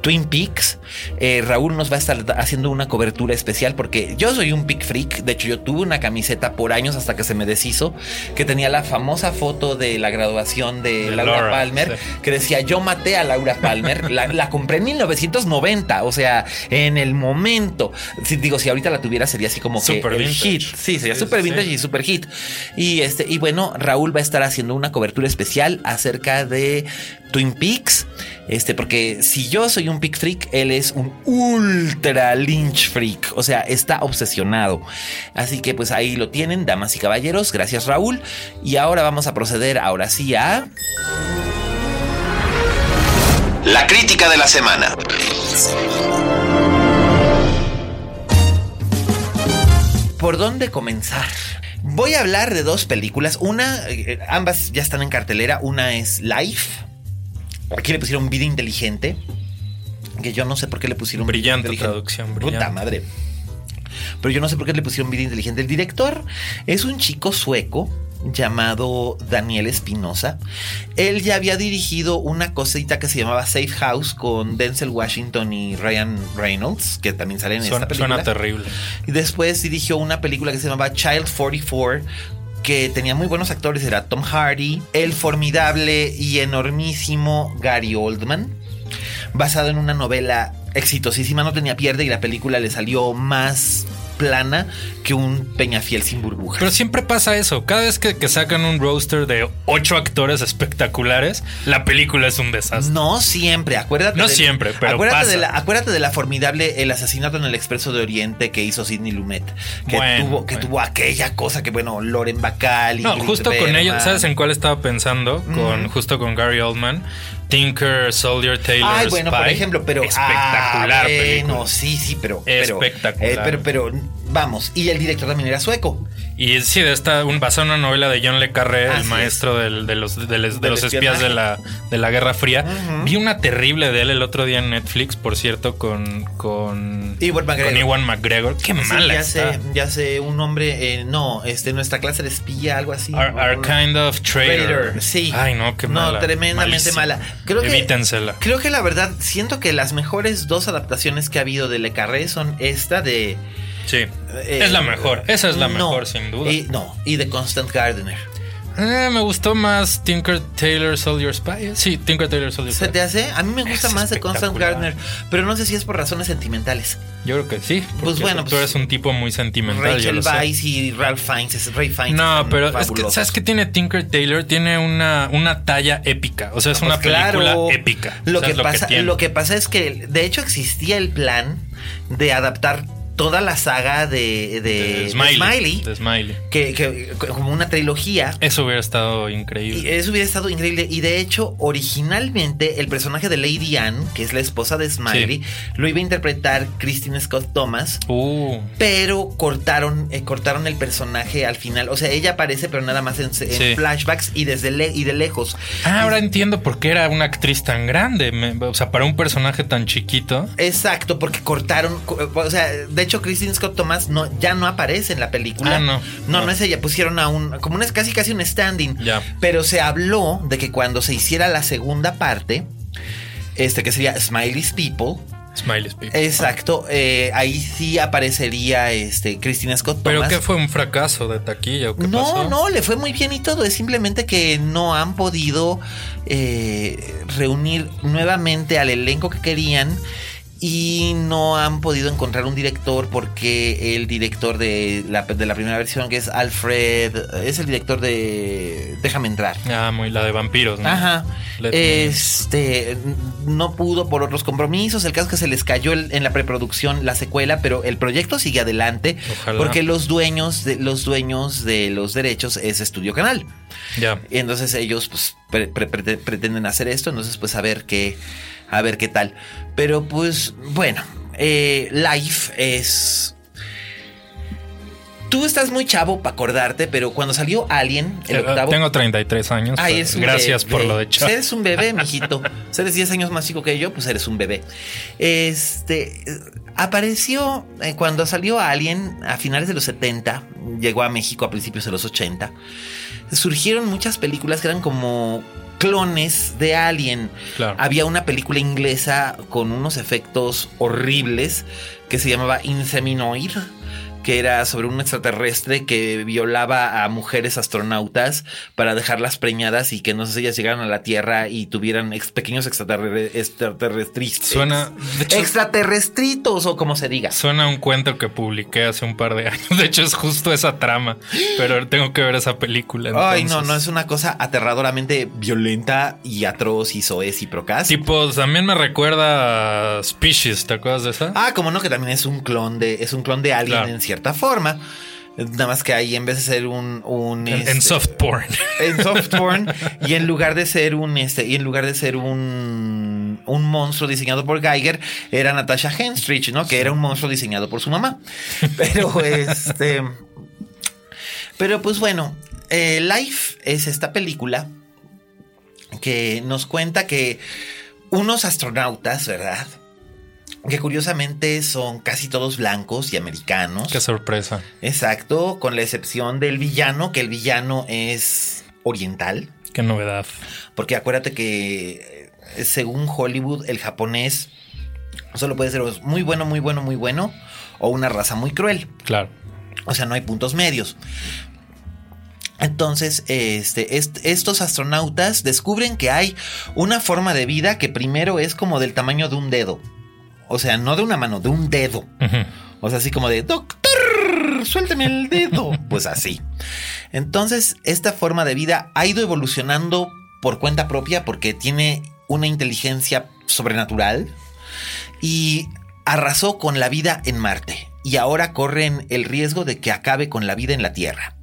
Twin Peaks. Eh, Raúl nos va a estar haciendo una cobertura especial porque yo soy un Peak freak. De hecho, yo tuve una camiseta por años hasta que se me deshizo que tenía la famosa foto de la graduación de, Laura, Palmer que decía yo maté a Laura Palmer. la, compré en 1990, o sea, en el momento. Si, digo, si ahorita la tuviera sería así como que el hit. Sí, sería super vintage y super hit. Y este y bueno, Raúl va a estar haciendo una cobertura especial acerca de Twin Peaks. Este, porque si yo soy un Peak Freak, él es un ultra Lynch Freak. O sea, está obsesionado. Así que pues ahí lo tienen, damas y caballeros. Gracias, Raúl. Y ahora vamos a proceder ahora sí a. La crítica de la semana. ¿Por dónde comenzar? Voy a hablar de dos películas. Una, eh, ambas ya están en cartelera. Una es Life Aquí le pusieron vida inteligente. Que yo no sé por qué le pusieron brillante vida traducción, brillante. Puta madre. Pero yo no sé por qué le pusieron vida inteligente. El director es un chico sueco llamado Daniel Espinosa. Él ya había dirigido una cosita que se llamaba Safe House con Denzel Washington y Ryan Reynolds, que también salen en esta película. Suena terrible. Y después dirigió una película que se llamaba Child 44 que tenía muy buenos actores, era Tom Hardy, el formidable y enormísimo Gary Oldman, basado en una novela exitosísima, no tenía pierde y la película le salió más plana que un Peñafiel sin burbujas. Pero siempre pasa eso. Cada vez que, sacan un roster de ocho actores espectaculares, la película es un desastre. No siempre, acuérdate. No siempre, pero acuérdate De la, acuérdate de la formidable El asesinato en el Expreso de Oriente que hizo Sidney Lumet. Que, tuvo, que tuvo aquella cosa que, bueno, Loren Bacall y. No, justo con ellos, ¿sabes en cuál estaba pensando? Con, Justo con Gary Oldman. Tinker, Soldier, Taylor. Ay, bueno, por ejemplo, pero. Espectacular. Ah, no, sí, sí, pero. Espectacular. Eh, pero, pero, vamos. Y el director también era sueco. Y sí, de esta, un, basado en una novela de John Le Carré, el maestro de los, de, los espías de la, de la Guerra Fría. Vi una terrible de él el otro día en Netflix, por cierto, con. Con Ewan McGregor. Con Ewan McGregor. Qué mala ya está. Sé, ya sé, un hombre. Eh, no, este, nuestra clase de espía, algo así. Our, kind of traitor. Sí. Ay, no, qué mala. No, tremendamente mala. Creo Evítensela. creo que la verdad, siento que las mejores dos adaptaciones que ha habido de Le Carré son esta de Sí. Eh, es la mejor. Esa es la mejor, sin duda. Y, no, y de Constant Gardener. Eh, me gustó más Tinker Taylor Soldier Spy. Sí, Tinker Taylor Soldier ¿Se Spy. te hace? A mí me gusta Es más de Constant. Gardner, pero no sé si es por razones sentimentales. Yo creo que sí. Pues bueno, tú pues, eres un tipo muy sentimental. Rachel. Weisz y Ralph Fiennes, Ray Fiennes. No, pero es que. ¿sabes qué tiene Tinker Taylor? Tiene una, una talla épica. O sea, es Pues una película claro. épica. Lo, O sea, que pasa, lo que pasa es que, de hecho, existía el plan de adaptar toda la saga de, de, De de Smiley. Smiley, de Smiley. que, que- como una trilogía. Eso hubiera estado Y increíble. eso hubiera estado increíble. Y de hecho, originalmente el personaje de Lady Anne, que es la esposa de Smiley, lo iba a interpretar Christine Scott Thomas. Uh, Pero cortaron, eh, cortaron el personaje al final. O sea, ella aparece, pero nada más en, en Sí. flashbacks y desde le- y de lejos. Ah, ahora entiendo por qué era una actriz tan grande. Me- o sea, para un personaje tan chiquito. Exacto, porque cortaron. co- O sea, de hecho, Christine Scott Thomas no, ya no aparece en la película. Ah, no. No, no, No. es ella. Pusieron a un. Como un, casi casi un standing. Ya. Pero se habló de que cuando se hiciera la segunda parte, este que sería Smiley's People. Smiley People. Exacto, eh, ahí sí aparecería este Christine Scott Pero Thomas. que fue un fracaso de taquilla o qué No, pasó? no, le fue muy bien y todo. Es simplemente que no han podido eh, reunir nuevamente al elenco que querían y no han podido encontrar un director porque el director de la, de la primera versión, que es Alfred, es el director de Déjame entrar. Ah, muy la de vampiros. ¿no? Ajá. Let. Este no pudo por otros compromisos. El caso es que se les cayó el- en la preproducción la secuela, pero el proyecto sigue adelante Ojalá. porque los dueños de los dueños de los derechos es Estudio Canal. Ya. Y entonces ellos pues, pre- pre- pre- pretenden hacer esto, entonces pues a ver qué a ver qué tal. Pero pues bueno, eh, Life es Tú estás muy chavo para acordarte, pero cuando salió Alien, el Eh, octavo. Tengo 33 años. Ay, es un gracias bebé. por lo de chavo. Eres un bebé, mijito. Si eres 10 años más chico que yo, pues eres un bebé. Este. eh, Apareció eh, cuando salió Alien a finales de los 70, llegó a México a principios de los 80. Surgieron muchas películas que eran como clones de Alien. Claro. Había una película inglesa con unos efectos horribles que se llamaba Inseminoid que era sobre un extraterrestre que violaba a mujeres astronautas para dejarlas preñadas y que no sé si ellas llegaran a la Tierra y tuvieran ex- pequeños extraterre- extraterrestritos. Suena- hecho- extraterrestritos o como se diga. Suena un cuento que publiqué hace un par de años. De hecho, es justo esa trama. Pero tengo que ver esa película. Ay, no, no, es una cosa aterradoramente violenta y atroz y soez y procas. Tipo, también me recuerda a Species, ¿te acuerdas de esa? Ah, como no, que también es un clon de, es un clon de Alien Claro. en cierta forma. Nada más que ahí en vez de ser un, un en, en este, soft porn. en soft porn y en lugar de ser un este y en lugar de ser un un monstruo diseñado por Geiger era Natasha Henstridge, ¿no? Que era un monstruo diseñado por su mamá. Pero este pero pues bueno, eh, Life es esta película que nos cuenta que unos astronautas, ¿verdad? Que curiosamente son casi todos blancos y americanos. Qué sorpresa. Exacto, con la excepción del villano, que el villano es oriental. Qué novedad. Porque acuérdate que eh, según Hollywood, el japonés solo puede ser muy bueno, muy bueno, muy bueno, o una raza muy cruel. Claro. O sea, no hay puntos medios. Entonces, este, est- estos astronautas descubren que hay una forma de vida que primero es como del tamaño de un dedo. O sea, no de una mano, de un dedo. O sea, así como de, doctor, suélteme el dedo. Pues así. Entonces, esta forma de vida ha ido evolucionando por cuenta propia porque tiene una inteligencia sobrenatural y arrasó con la vida en Marte. Y ahora corren el riesgo de que acabe con la vida en la Tierra.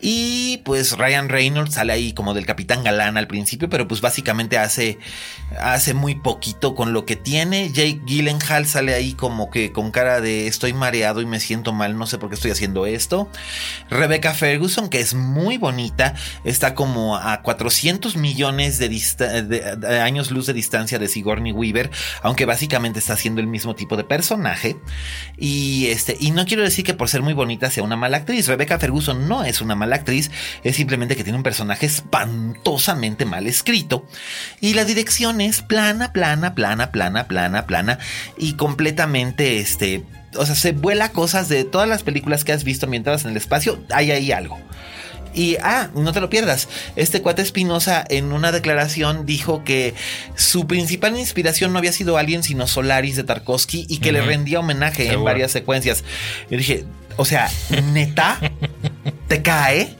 Y pues Ryan Reynolds sale ahí como del capitán galán al principio, pero pues básicamente hace, hace muy poquito con lo que tiene. Jake Gyllenhaal sale ahí como que con cara de estoy mareado y me siento mal, no sé por qué estoy haciendo esto. Rebecca Ferguson, que es muy bonita, está como a 400 millones de, años luz de distancia de Sigourney Weaver, aunque básicamente está haciendo el mismo tipo de personaje. Y este, y no quiero decir que por ser muy bonita sea una mala actriz. Rebecca Ferguson no es una mala actriz, es simplemente que tiene un personaje espantosamente mal escrito. Y la dirección es plana, plana, plana, plana, plana, plana. Y completamente este. O sea, se vuela cosas de todas las películas que has visto mientras en el espacio. Hay ahí algo. Y, ah, no te lo pierdas. Este cuate Espinosa en una declaración dijo que su principal inspiración no había sido alguien sino Solaris de Tarkovsky y que le rendía homenaje en varias secuencias. Yo dije, o sea, neta, te cae.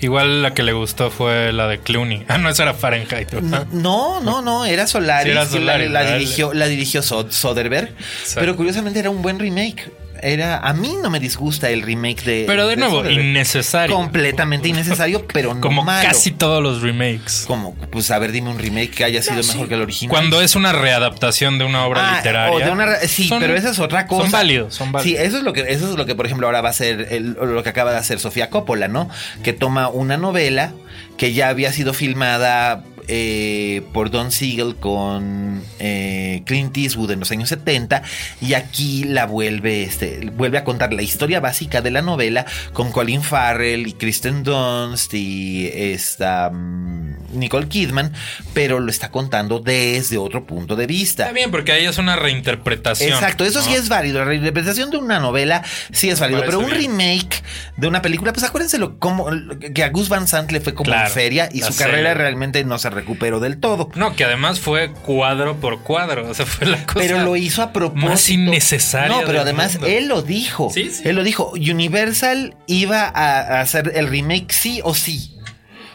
Igual la que le gustó fue la de Clooney. Ah, no, esa era Fahrenheit. ¿verdad? No, no, no, era Solaris. Sí, era La- Solaris, la, dirigió, la dirigió Sod- Soderbergh. Pero curiosamente era un buen remake. Era, a mí no me disgusta el remake de. Pero de nuevo, Soderbergh. innecesario. Completamente innecesario, pero no Como malo. casi todos los remakes. Como, pues a ver, dime un remake que haya sido mejor que el original. Cuando es una readaptación de una obra Ah, literaria. o de una re- sí, son- pero esa es otra cosa. Son válidos, son válidos. Sí, eso es lo que, eso es lo que, por ejemplo, ahora va a ser el- lo que acaba de hacer Sofía Coppola, ¿no? Que toma una novela que ya había sido filmada eh, por Don Siegel con eh, Clint Eastwood en los años 70 y aquí la vuelve, este, vuelve a contar la historia básica de la novela con Colin Farrell y Kristen Dunst y esta mm, Nicole Kidman, pero lo está contando desde otro punto de vista. Está bien, porque ahí es una reinterpretación. Exacto, eso ¿no? sí es válido. La reinterpretación de una novela sí es válido, pero un bien. remake de una película, pues acuérdense lo, como, que a Gus Van Sant le fue como Claro, en feria y su serie. carrera realmente no se recuperó del todo. No, que además fue cuadro por cuadro. O sea, fue la cosa. Pero lo hizo a propósito. más innecesaria No, pero además mundo. él lo dijo. Sí, sí. Él lo dijo. Universal iba a a hacer el remake sí o sí.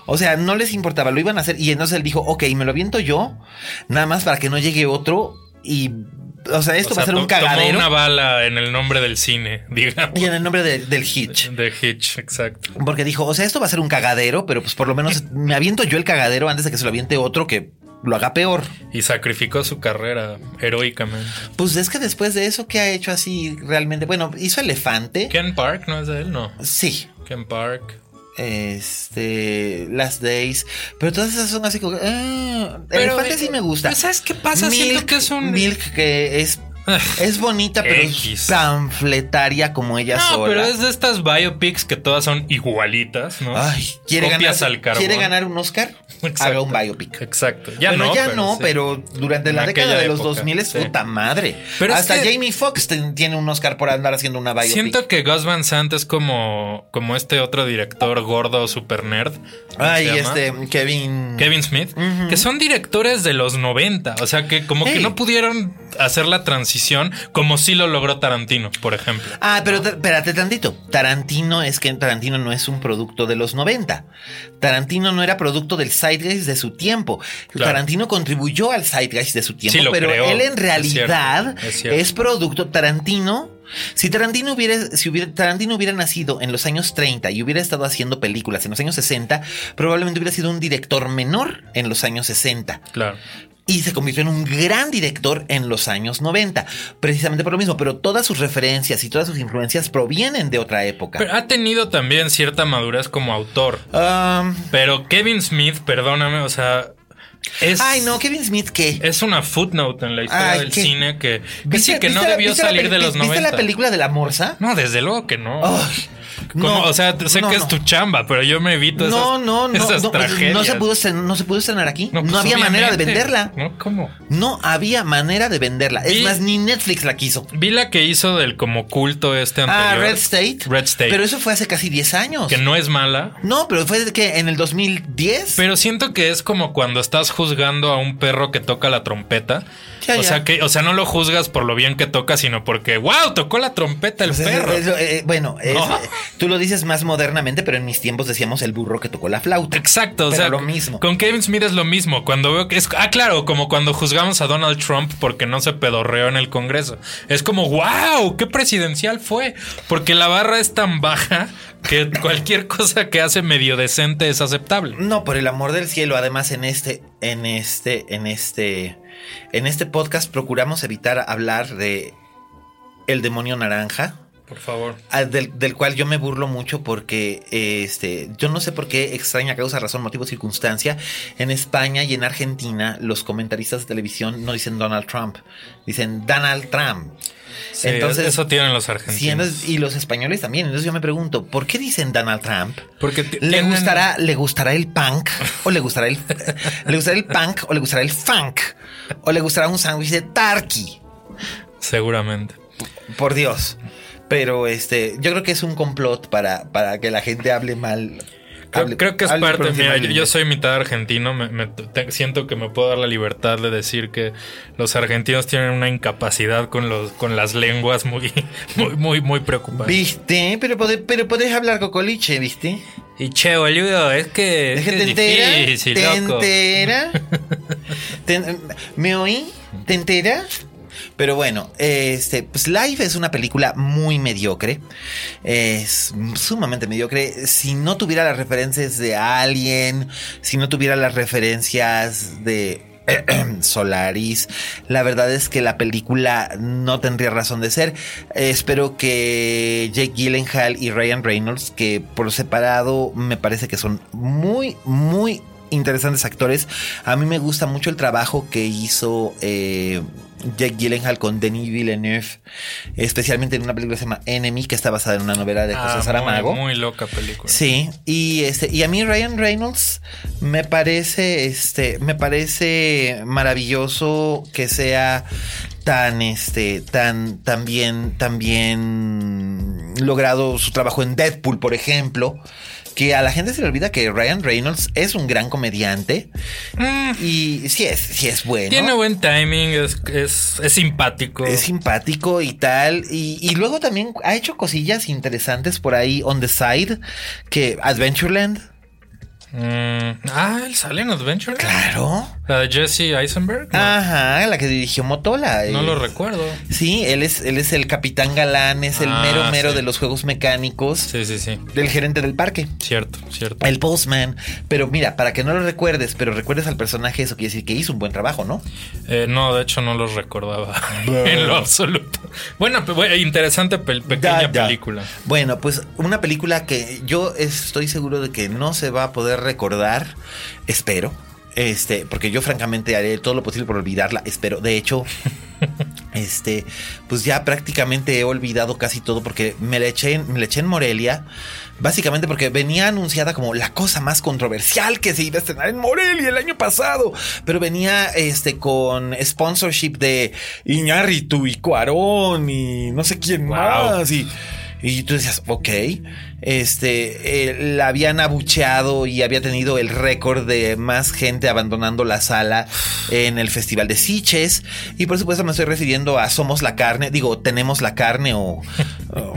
O sea, no les importaba, lo iban a hacer. Y entonces él dijo, ok, me lo aviento yo, nada más para que no llegue otro. Y, o sea, esto O va a ser un to- tomó cagadero. una bala en el nombre del cine, digamos. Y en el nombre de- del Hitch. De Hitch, exacto. Porque dijo, o sea, esto va a ser un cagadero, pero pues por lo menos me aviento yo el cagadero antes de que se lo aviente otro que lo haga peor. Y sacrificó su carrera heroicamente. Pues es que después de eso, ¿qué ha hecho así realmente? Bueno, hizo Elefante. Ken Park, ¿no es de él? No. Sí. Ken Park. Este, Last Days, pero todas esas son así como. ah, Pero, Elefante eh, sí me gusta. ¿sabes qué pasa? Siento Milk, que es un- Milk que es es bonita, pero X. es panfletaria como ella No, sola. pero es de estas biopics que todas son igualitas, ¿no? Ay, quiere ganar, al quiere ganar un Oscar, Exacto. haga un biopic. Exacto. Ya bueno, no. ya no, sí. pero durante la En década de los época, 2000 es sí. puta madre. Pero es Hasta que- Jamie Foxx tiene un Oscar por andar haciendo una biopic. Siento que Gus Van Sant es como, como este otro director gordo super nerd. ¿Cómo Ay, este Kevin Kevin Smith, que son directores de los 90. O sea, que como que no pudieron hacer la transición como sí lo logró Tarantino, por ejemplo. Ah, pero te- espérate tantito. Tarantino es que Tarantino no es un producto de los 90. Tarantino no era producto del zeitgeist de su tiempo. Claro. Tarantino contribuyó al zeitgeist de su tiempo, Sí, pero creó. él en Es realidad cierto, es es, producto Tarantino. Si Tarantino hubiera, si hubiera, Tarantino hubiera nacido en los años 30 y hubiera estado haciendo películas en los años 60, probablemente hubiera sido un director menor en los años 60 Claro. Y se convirtió en un gran director en los años 90, precisamente por lo mismo, pero todas sus referencias y todas sus influencias provienen de otra época. Pero ha tenido también cierta madurez como autor. Um, Pero Kevin Smith, perdóname, o sea, es. ay, no, Kevin Smith, ¿qué? Es una footnote en la historia Ay, del ¿qué? cine que, que sí, que no la- debió viste la salir de los ¿Viste 90. la película de la morsa? No, desde luego que no. Ay, Como, no, o sea, sé no, que es tu chamba, pero yo me evito No, esas, no, no, esas no, tragedias. no se pudo estrenar, no se pudo estrenar aquí. No, pues, había manera de venderla. No, ¿cómo? No había manera de venderla. Es más, ni Netflix la quiso. Vi la que hizo del como culto este anterior. Ah, Red State. Red State. Pero eso fue hace casi 10 años. que no es mala. No, pero fue que en el 2010. Pero siento que es como cuando estás juzgando a un perro que toca la trompeta. Ya, o ya. sea que, o sea, no lo juzgas por lo bien que toca, sino porque, wow, tocó la trompeta el perro. es- eh, bueno, es- No. tú lo dices más modernamente, pero en mis tiempos decíamos el burro que tocó la flauta. Exacto, o Pero sea, lo mismo. Con Kevin Smith es lo mismo. Cuando veo que es. Ah, claro, como cuando juzgamos a Donald Trump porque no se pedorreó en el Congreso. Es como, wow, qué presidencial fue. Porque la barra es tan baja que cualquier cosa que hace medio decente es aceptable. No, por el amor del cielo. Además, en este, en este, en este, en este podcast procuramos evitar hablar de el demonio naranja. Por favor. ah, Del, del cual yo me burlo mucho porque este yo no sé por qué extraña causa razón motivo circunstancia en España y en Argentina los comentaristas de televisión no dicen Donald Trump dicen Donald Trump Sí, entonces eso tienen los argentinos. y los españoles también. Entonces yo me pregunto, ¿por qué dicen Donald Trump? Porque ¿Le gustará, ¿Le gustará el punk? ¿O le gustará el, le gustará el punk? ¿O le gustará el funk? ¿O le gustará un sándwich de turkey? Seguramente. Por Dios. Pero este, yo creo que es un complot para, para que la gente hable mal. Creo, hable- creo que es parte. Mira, yo, yo soy mitad argentino. Me, me- te- siento que me puedo dar la libertad de decir que los argentinos tienen una incapacidad con los con las lenguas muy, muy, muy, muy preocupante. ¿Viste? Pero, podés- pero podés hablar cocoliche, ¿viste? Y che, boludo, es que. Es que te entera. difícil, ¿Te loco. entera? ¿Te- ¿Me oí? ¿Te entera? Pero bueno, este, pues Life es una película muy mediocre. Es sumamente mediocre. Si no tuviera las referencias de Alien, si no tuviera las referencias de Solaris, la verdad es que la película no tendría razón de ser. Espero que Jake Gyllenhaal y Ryan Reynolds, que por separado me parece que son muy, muy interesantes actores. A mí me gusta mucho el trabajo que hizo eh, Jake Gyllenhaal con Denis Villeneuve, especialmente en una película que se llama Enemy, que está basada en una novela de José Ah, Saramago. Muy, muy loca película. Sí, y este, y a mí Ryan Reynolds me parece, este, me parece maravilloso que sea tan, este, tan, tan bien, tan bien logrado su trabajo en Deadpool, por ejemplo. Que a la gente se le olvida que Ryan Reynolds es un gran comediante. Y sí es, sí es bueno. Mm. Tiene buen timing, es, es, es simpático. Es simpático y tal. Y, y luego también ha hecho cosillas interesantes por ahí on the side. Que Adventureland. Mm, ah, él sale en Adventure. Claro. La de Jesse Eisenberg. No, Ajá, la que dirigió Motola. no eh. lo recuerdo. Sí, él es, él es el capitán galán, es el Ah, mero mero sí. de los juegos mecánicos, Sí, sí, sí. del gerente del parque. Cierto, cierto. El postman. Pero mira, para que no lo recuerdes, pero recuerdes al personaje, eso quiere decir que hizo un buen trabajo, ¿no? Eh, no, de hecho no los recordaba en lo absoluto. Bueno, interesante pequeña Ya, ya. película. Bueno, pues una película que yo estoy seguro de que no se va a poder recordar, espero. Este, porque yo francamente haré todo lo posible por olvidarla, espero. De hecho, este, pues ya prácticamente he olvidado casi todo porque me la eché en, me la eché en Morelia. Básicamente porque venía anunciada como la cosa más controversial que se iba a estrenar en Morelia el año pasado. Pero venía este con sponsorship de Iñárritu y Cuarón y no sé quién Wow. más. Y, y tú decías, ok, este, eh, la habían abucheado y había tenido el récord de más gente abandonando la sala en el Festival de Siches. Y por supuesto me estoy refiriendo a Somos la Carne, digo, tenemos la carne o... o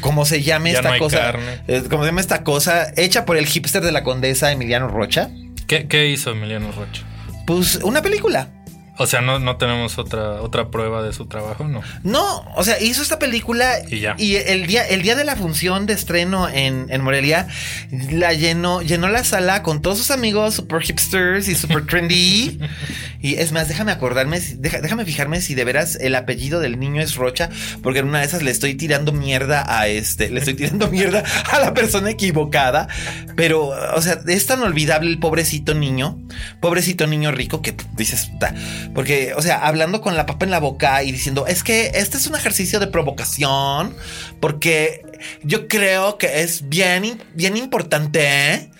como se llame Ya esta no cosa, carne. eh, como se llama esta cosa, hecha por el hipster de la condesa Emiliano Rocha, ¿Qué, qué hizo Emiliano Rocha? pues una película. O sea, no, no tenemos otra, otra prueba de su trabajo, ¿no? No, o sea, hizo esta película Y ya. el día, el día de la función de estreno en, en Morelia, la llenó, llenó la sala con todos sus amigos super hipsters y super trendy. y es más, déjame acordarme, déjame fijarme si de veras el apellido del niño es Rocha, porque en una de esas le estoy tirando mierda a este, le estoy tirando mierda a la persona equivocada. Pero, o sea, es tan olvidable el pobrecito niño, pobrecito niño rico que dices, porque, o sea, hablando con la papa en la boca y diciendo, es que este es un ejercicio de provocación, porque yo creo que es bien, bien importante.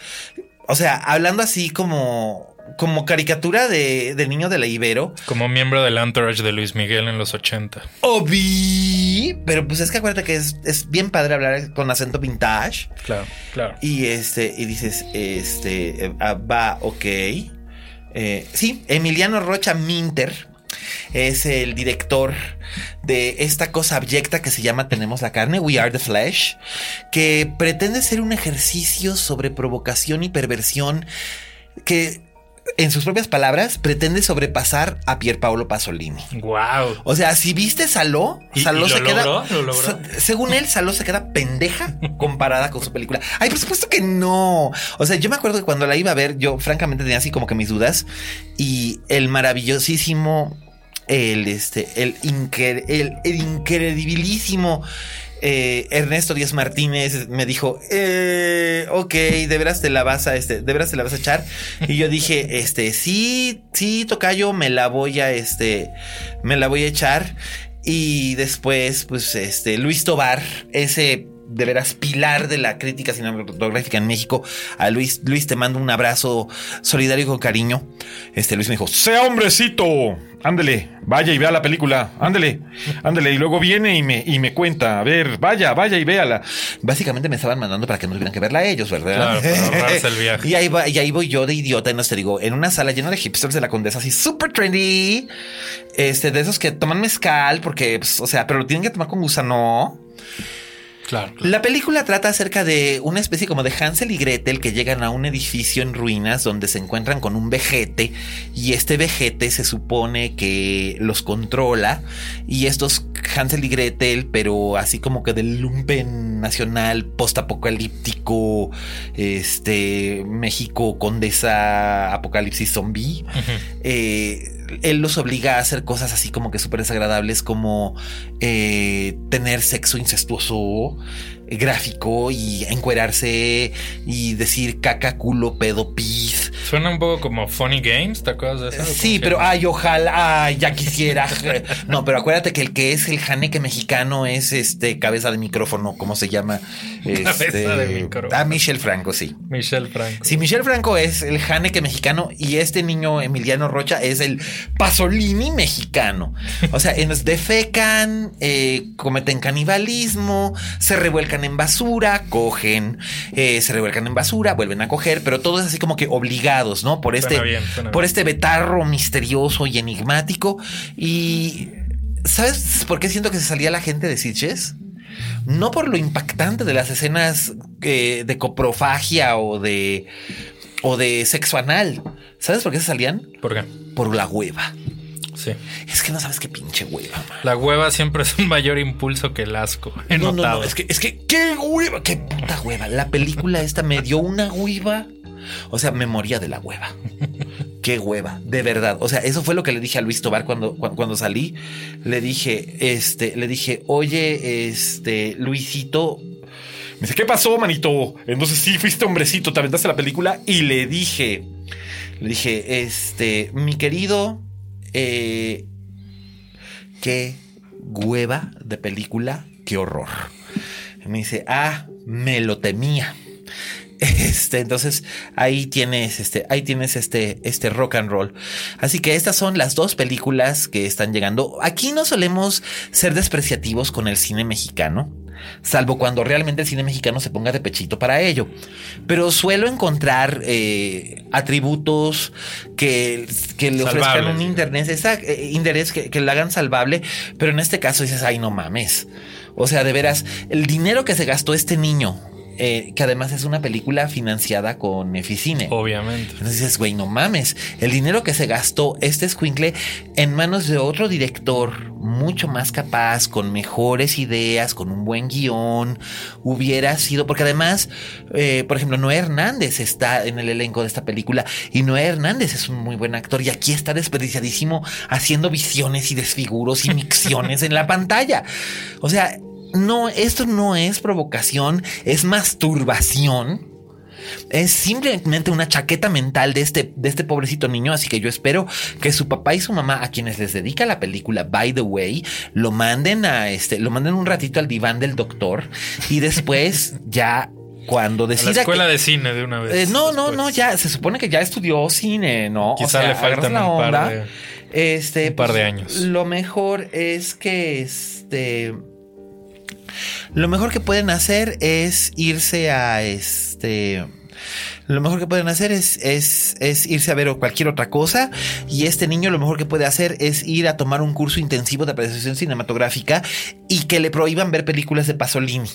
O sea, hablando así como, como caricatura de, de niño de la Ibero. Como miembro del entourage de Luis Miguel en los 80. Obi. Pero pues es que acuérdate que es, es bien padre hablar con acento vintage. Claro, claro. Y este, y dices, este, eh, ah, va, ok. Eh, sí, Emiliano Rocha Minter es el director de esta cosa abyecta que se llama Tenemos la carne, We Are the Flesh, que pretende ser un ejercicio sobre provocación y perversión que, en sus propias palabras, pretende sobrepasar a Pierpaolo Pasolini. Wow. O sea, si viste Saló, ¿Y- Saló se queda. logró? ¿Lo logró? Según él, Saló se queda pendeja comparada con su película. Ay, por supuesto que no. O sea, yo me acuerdo que cuando la iba a ver, yo francamente tenía así como que mis dudas. Y el maravillosísimo, el este, el, incre- el, el incredibilísimo. Eh, Ernesto Díaz Martínez me dijo, eh, ok, de veras te la vas a, este, de veras te la vas a echar. Y yo dije, este, sí, sí, tocayo, me la voy a, este, me la voy a echar. Y después, pues, este, Luis Tobar, ese de veras pilar de la crítica cinematográfica en México, a Luis. Luis, te mando un abrazo solidario con cariño. Este Luis me dijo, sea hombrecito, ándele, vaya y vea la película, ándele, ándele, y luego viene y me, y me cuenta, a ver, vaya, vaya y véala. Básicamente me estaban mandando para que no tuvieran que verla ellos, ¿verdad? Claro, para ahorrarse el viaje. y, ahí va- y ahí voy yo de idiota, y no te digo, en una sala llena de hipsters de la condesa, así súper trendy, este, de esos que toman mezcal, porque, pues, o sea, pero lo tienen que tomar con gusano. Claro. claro. La película trata acerca de una especie como de Hansel y Gretel que llegan a un edificio en ruinas donde se encuentran con un vejete y este vejete se supone que los controla y estos Hansel y Gretel, pero así como que del lumpen nacional postapocalíptico, este México condesa apocalipsis zombie. eh, él los obliga a hacer cosas así como que súper desagradables como eh, tener sexo incestuoso gráfico y encuerarse y decir caca, culo, pedo, pis. Suena un poco como Funny Games, ¿te acuerdas de eso? Sí, pero ay, ojalá, ay, ya quisiera. No, pero acuérdate que el que es el janeque mexicano es este cabeza de micrófono, ¿cómo se llama? Cabeza Este, de micrófono. Ah, Michel Franco, sí. Michelle Franco. Si Michel Franco es el Haneke mexicano y este niño Emiliano Rocha es el Pasolini mexicano. O sea, nos defecan, eh, cometen canibalismo, se revuelcan en basura, cogen, eh, se revuelcan en basura, vuelven a coger, pero todo es así como que obligados, ¿no? Por este, bien, por este betarro misterioso y enigmático. Y ¿sabes por qué siento que se salía la gente de Sitges? No por lo impactante de las escenas eh, de coprofagia o de o de sexo anal. ¿Sabes por qué se salían? ¿Por qué? Por la hueva. Sí. Es que no sabes qué pinche hueva, man. La hueva siempre es un mayor impulso que el asco. He No, no, es que, es que, qué hueva, qué puta hueva. La película esta me dio una hueva. O sea, me moría de la hueva. Qué hueva, de verdad. O sea, eso fue lo que le dije a Luis Tobar cuando, cuando, cuando salí. Le dije, este, le dije, oye, este, Luisito, Me dice, ¿qué pasó, manito? Entonces sí, fuiste hombrecito, te aventaste la película y le dije, le dije, este, mi querido, eh, qué hueva de película, qué horror. Me dice, ah, me lo temía. Este, entonces ahí tienes este, ahí tienes este, este rock and roll. Así que estas son las dos películas que están llegando. Aquí no solemos ser despreciativos con el cine mexicano, salvo cuando realmente el cine mexicano se ponga de pechito para ello. Pero suelo encontrar eh, atributos que, que le ofrezcan un interés, esa, eh, interés que, que lo hagan salvable, pero en este caso dices, ay, no mames. O sea, de veras, el dinero que se gastó este niño, eh, que además es una película financiada con Eficine. Obviamente. Entonces dices, güey, no mames. El dinero que se gastó este escuincle en manos de otro director mucho más capaz, con mejores ideas, con un buen guion, hubiera sido. Porque además, eh, por ejemplo, Noé Hernández está en el elenco de esta película y Noé Hernández es un muy buen actor y aquí está desperdiciadísimo haciendo visiones y desfiguros y micciones en la pantalla. O sea, no, esto no es provocación, es masturbación. Es simplemente una chaqueta mental de este, de este pobrecito niño, así que yo espero que su papá y su mamá, a quienes les dedica la película, by the way, lo manden a este, lo manden un ratito al diván del doctor y después ya cuando A la decida escuela que- de cine de una vez. eh, no, no, después. no, ya se supone que ya estudió cine, ¿no? Quizá le faltan un par de- este, un par pues, de años. Lo mejor es que este. Lo mejor que pueden hacer es irse a este. Lo mejor que pueden hacer es, es, es irse a ver cualquier otra cosa. Y este niño lo mejor que puede hacer es ir a tomar un curso intensivo de apreciación cinematográfica y que le prohíban ver películas de Pasolini.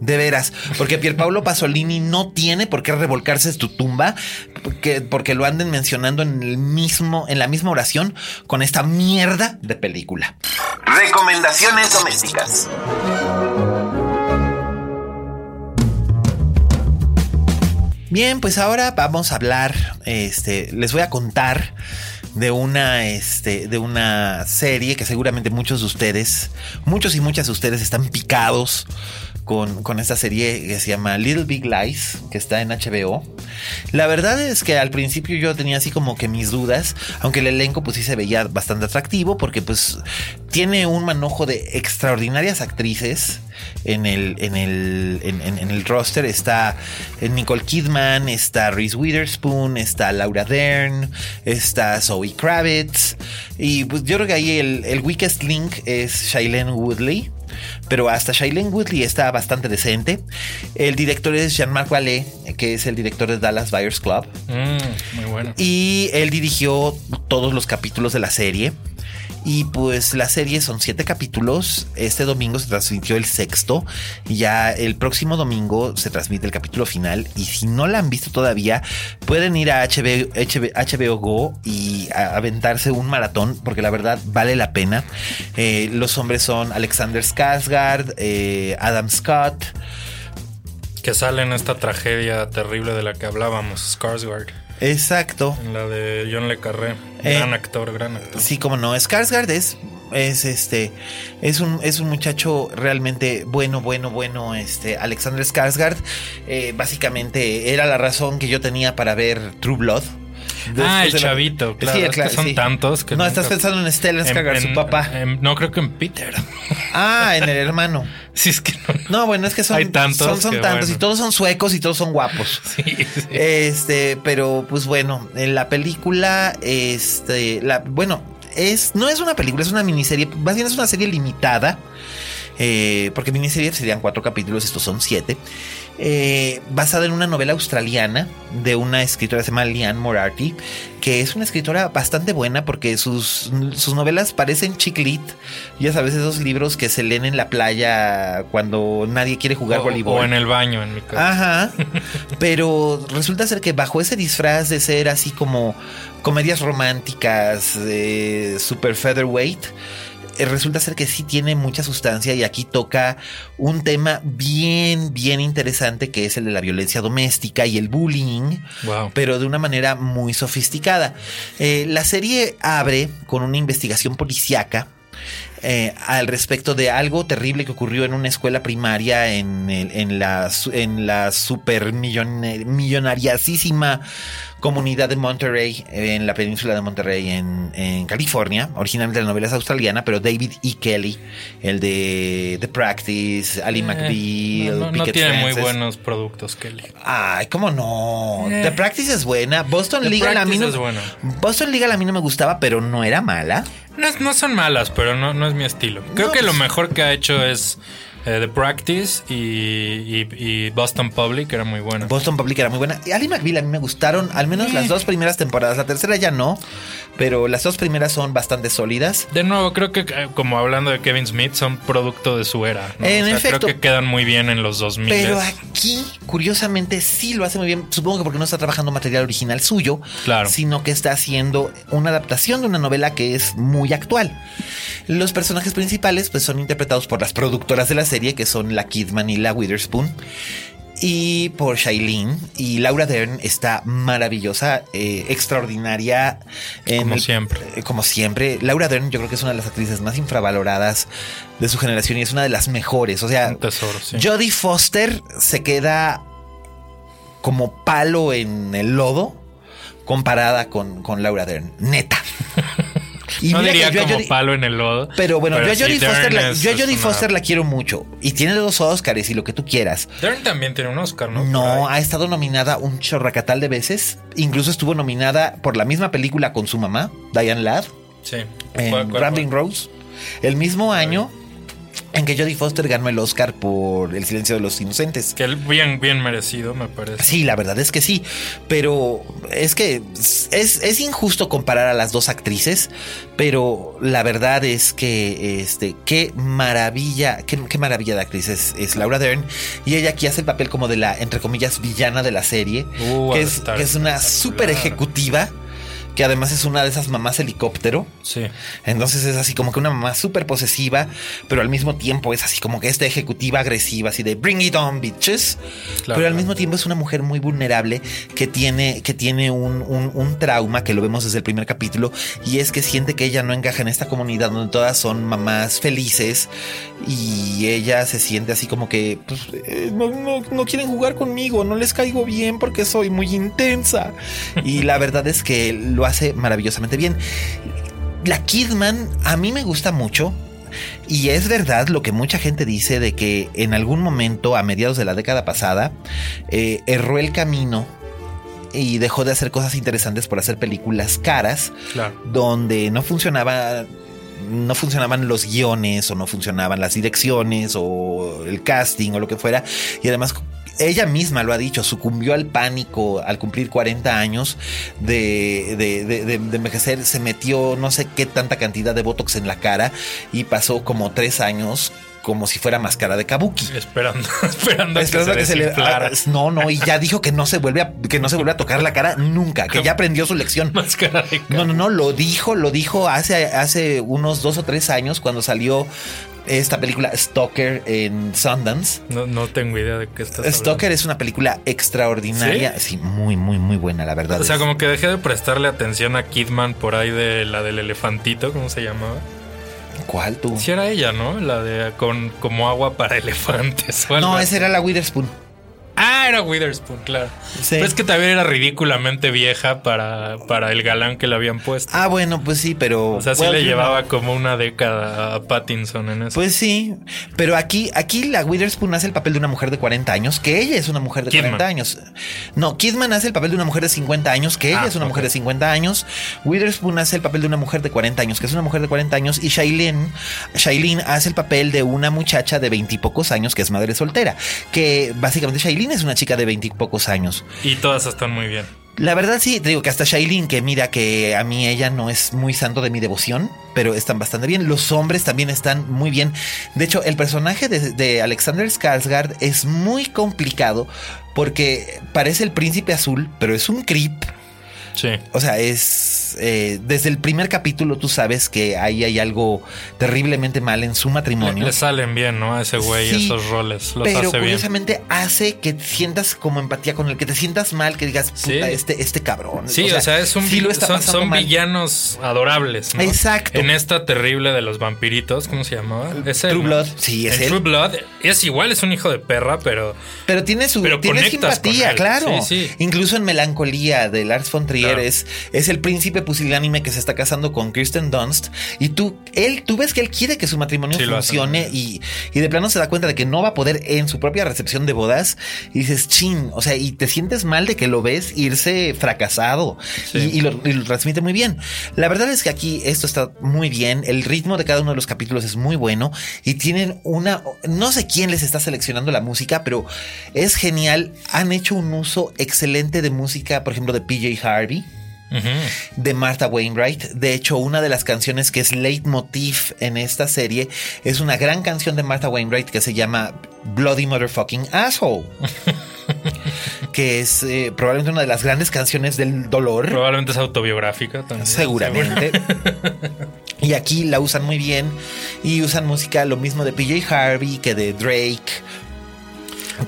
De veras, porque Pierpaolo Pasolini no tiene por qué revolcarse en tu tumba, porque, porque lo anden mencionando en el mismo, en la misma oración con esta mierda de película. Recomendaciones domésticas. Bien, pues ahora vamos a hablar, este, les voy a contar de una, este, de una serie que seguramente muchos de ustedes, muchos y muchas de ustedes están picados con, esta serie que se llama Little Big Lies, que está en HBO. La verdad es que al principio yo tenía así como que mis dudas, aunque el elenco pues sí se veía bastante atractivo, porque pues tiene un manojo de extraordinarias actrices en el, en el, en, el roster. Está eh, Nicole Kidman, está Reese Witherspoon, está Laura Dern, está Zoe Kravitz. Y pues yo creo que ahí el weakest link es Shailene Woodley. Pero hasta Shailene Woodley está bastante decente. El director es Jean-Marc Vallée, que es el director de Dallas Buyers Club. Mm, muy bueno. Y él dirigió todos los capítulos de la serie. Y pues la serie son siete capítulos. Este domingo se transmitió el sexto. Y ya el próximo domingo se transmite el capítulo final. Y si no la han visto todavía, pueden ir a HBO, Go y aventarse un maratón. Porque la verdad vale la pena. Eh, los hombres son Alexander Skarsgård, eh, Adam Scott. Que sale en esta tragedia terrible de la que hablábamos, Skarsgård. Exacto. En la de John Le Carré. Eh, Gran actor, gran actor. Sí, como no. Skarsgård es, es este, es un, es un muchacho realmente bueno, bueno, bueno. Este, Alexander Skarsgård, eh, básicamente era la razón que yo tenía para ver True Blood. Ah, el la- chavito, claro. Sí, es que claro, son sí. tantos que No, nunca- estás pensando en Stellan Skarsgård, su papá. en- no, creo que en Peter. Ah, en el hermano. sí, es que no. No, bueno, es que son, Hay tantos son, tantos bueno. y todos son suecos y todos son guapos. Sí, sí. Este, pero pues bueno, en la película, este, la, bueno, es, no es una película, es una miniserie, más bien es una serie limitada, eh, porque miniserie serían cuatro capítulos, estos son siete, eh, basada en una novela australiana de una escritora que se llama Liane Moriarty, que es una escritora bastante buena porque sus, sus novelas parecen chick lit, ya sabes, esos libros que se leen en la playa cuando nadie quiere jugar O- voleibol. O en el baño, en mi caso. Ajá. Pero resulta ser que bajo ese disfraz de ser así como comedias románticas, eh, super featherweight, resulta ser que sí tiene mucha sustancia y aquí toca un tema bien, bien interesante que es el de la violencia doméstica y el bullying Wow. pero de una manera muy sofisticada. Eh, la serie abre con una investigación policíaca. eh, al respecto de algo terrible que ocurrió en una escuela primaria en, el- en la, en la super millon- millonariasísima comunidad de Monterrey, en la península de Monterrey, en, en California. Originalmente la novela es australiana, pero David E. Kelly, el de The Practice, Ali Eh, McBeal, no, no, tiene muy buenos productos, Kelly. Ay, ¿cómo no? Eh. The Practice es buena. Boston The Legal a mí Practice no, es buena. Boston Legal a mí no me gustaba, pero no era mala. No, no son malas, pero no, no es mi estilo. Creo que lo pues- mejor que ha hecho es eh, The Practice y, y- y Boston Public, era muy buena. Boston Public era muy buena. Y Ali McBeal a mí me gustaron, al menos Eh. las dos primeras temporadas. La tercera ya no, pero las dos primeras son bastante sólidas. De nuevo, creo que eh, como hablando de Kevin Smith, son producto de su era. ¿no? En O sea, efecto. Creo que quedan muy bien en los 2000. Pero aquí, curiosamente, sí lo hace muy bien. Supongo que porque no está trabajando material original suyo, Claro. sino que está haciendo una adaptación de una novela que es muy actual. Los personajes principales pues, son interpretados por las productoras de la serie, que son la Kidman y la Witherspoon. Y por Shailene y Laura Dern está maravillosa, eh, extraordinaria. en Como el- siempre. eh, como siempre. Laura Dern yo creo que es una de las actrices más infravaloradas de su generación y es una de las mejores. O sea, Un tesoro, sí. Jodie Foster se queda como palo en el lodo comparada con, con Laura Dern. Neta. Y no diría como Jodie- palo en el lodo. Pero bueno, yo a sí, Foster, la, yo a Jodie una- Foster la quiero mucho. Y tiene dos Oscars y lo que tú quieras. Dern también tiene un Oscar, ¿no? No, ha estado nominada un chorracatal de veces. Incluso estuvo nominada por la misma película con su mamá, Diane Ladd, Sí. en ¿Cuál- cuál Rambling? Rose. El mismo año en que Jodie Foster ganó el Oscar por El silencio de los inocentes. Que él bien, bien merecido, me parece. Sí, la verdad es que sí, pero es que es, es injusto comparar a las dos actrices, pero la verdad es que este qué maravilla, qué, qué maravilla de actriz es, es Laura Dern y ella aquí hace el papel como de la entre comillas villana de la serie, Uh, que, es, que es una súper ejecutiva. Que además es una de esas mamás helicóptero. Sí. Entonces es así como que una mamá súper posesiva, pero al mismo tiempo es así como que esta ejecutiva agresiva, así de bring it on, bitches. Claro, pero al mismo tiempo es una mujer muy vulnerable que tiene, que tiene un, un- un trauma que lo vemos desde el primer capítulo y es que siente que ella no encaja en esta comunidad donde todas son mamás felices y ella se siente así como que pues, eh, no, no- no quieren jugar conmigo, no les caigo bien porque soy muy intensa. Y la verdad es que lo hace maravillosamente bien. la Kidman a mí me gusta mucho. Y es verdad lo que mucha gente dice de que en algún momento, a mediados de la década pasada, eh, erró el camino y dejó de hacer cosas interesantes por hacer películas caras, Claro. donde no funcionaba. No funcionaban los guiones o no funcionaban las direcciones o el casting o lo que fuera. Y además ella misma lo ha dicho, sucumbió al pánico al cumplir 40 años de, de, de- de- de envejecer, se metió no sé qué tanta cantidad de Botox en la cara y pasó como tres años como si fuera máscara de kabuki. Esperando, esperando, Esperando a que se, le ah, no no y ya dijo que no se vuelve a, que no se vuelve a tocar la cara nunca que ya aprendió su lección. Máscara de no no no lo dijo lo dijo hace hace unos dos o tres años cuando salió esta película Stalker en Sundance No, no tengo idea de qué estás hablando. Stalker es una película extraordinaria sí, muy muy muy buena la verdad O sea, es- como que dejé de prestarle atención a Kidman por ahí de la del elefantito, ¿cómo se llamaba? ¿cuál tú? Sí era ella, ¿no? La de con como agua para elefantes. o algo no esa era la Witherspoon Ah, era Witherspoon, claro. Sí. Pero es que también era ridículamente vieja para, para el galán que le habían puesto. ah bueno pues sí pero o sea, sí well, le llevaba know. como una década a Pattinson en eso. Pues sí, pero aquí, aquí la Witherspoon hace el papel de una mujer de 40 años, que ella es una mujer de Kidman. 40 años. No, Kidman hace el papel de una mujer de 50 años, que ella Ah, es una mujer de 50 años. Witherspoon hace el papel de una mujer de 40 años, que es una mujer de 40 años. Y Shailene, Shailene hace el papel de una muchacha de 20 y pocos años, que es madre soltera. Que básicamente Shailene es una chica de 20 y pocos años. Y todas están muy bien. La verdad sí, te digo que hasta Shailene, que mira que a mí ella no es muy santo de mi devoción, pero están bastante bien. Los hombres también están muy bien. De hecho, el personaje de, de Alexander Skarsgård es muy complicado porque parece el príncipe azul, pero es un creep. Sí. O sea, es eh, desde el primer capítulo tú sabes que ahí hay algo terriblemente mal en su matrimonio. le salen bien, ¿no? A ese güey, Sí, esos roles. Los pero hace bien. curiosamente hace que sientas como empatía con el que te sientas mal, que digas, Sí. puta, este, este cabrón. Sí, o sea, es un sí lo está son, villanos adorables, ¿no? Exacto. En esta terrible de los vampiritos, ¿cómo se llamaba? Es él, True ¿no? Blood, sí, es En él. True Blood es igual, es un hijo de perra, pero Pero tiene su Pero tiene simpatía, él. claro. Sí, sí. Incluso en Melancolía de Lars von Trier Claro. es, es el príncipe pusilánime que se está casando con Kirsten Dunst y tú él tú ves que él quiere que su matrimonio Sí, funcione y, y de plano se da cuenta de que no va a poder en su propia recepción de bodas y dices, "Chin", o sea, y te sientes mal de que lo ves irse fracasado Sí. y, y lo, y lo transmite muy bien. La verdad es que aquí esto está muy bien, el ritmo de cada uno de los capítulos es muy bueno y tienen una no sé quién les está seleccionando la música, pero es genial. Han hecho un uso excelente de música, por ejemplo, de PJ Harvey. De Martha Wainwright. De hecho, una de las canciones que es leitmotiv en esta serie es una gran canción de Martha Wainwright que se llama Bloody Motherfucking Asshole. que es eh, probablemente una de las grandes canciones del dolor. probablemente es autobiográfica también. Seguramente. y aquí la usan muy bien. Y usan música lo mismo de PJ Harvey que de Drake.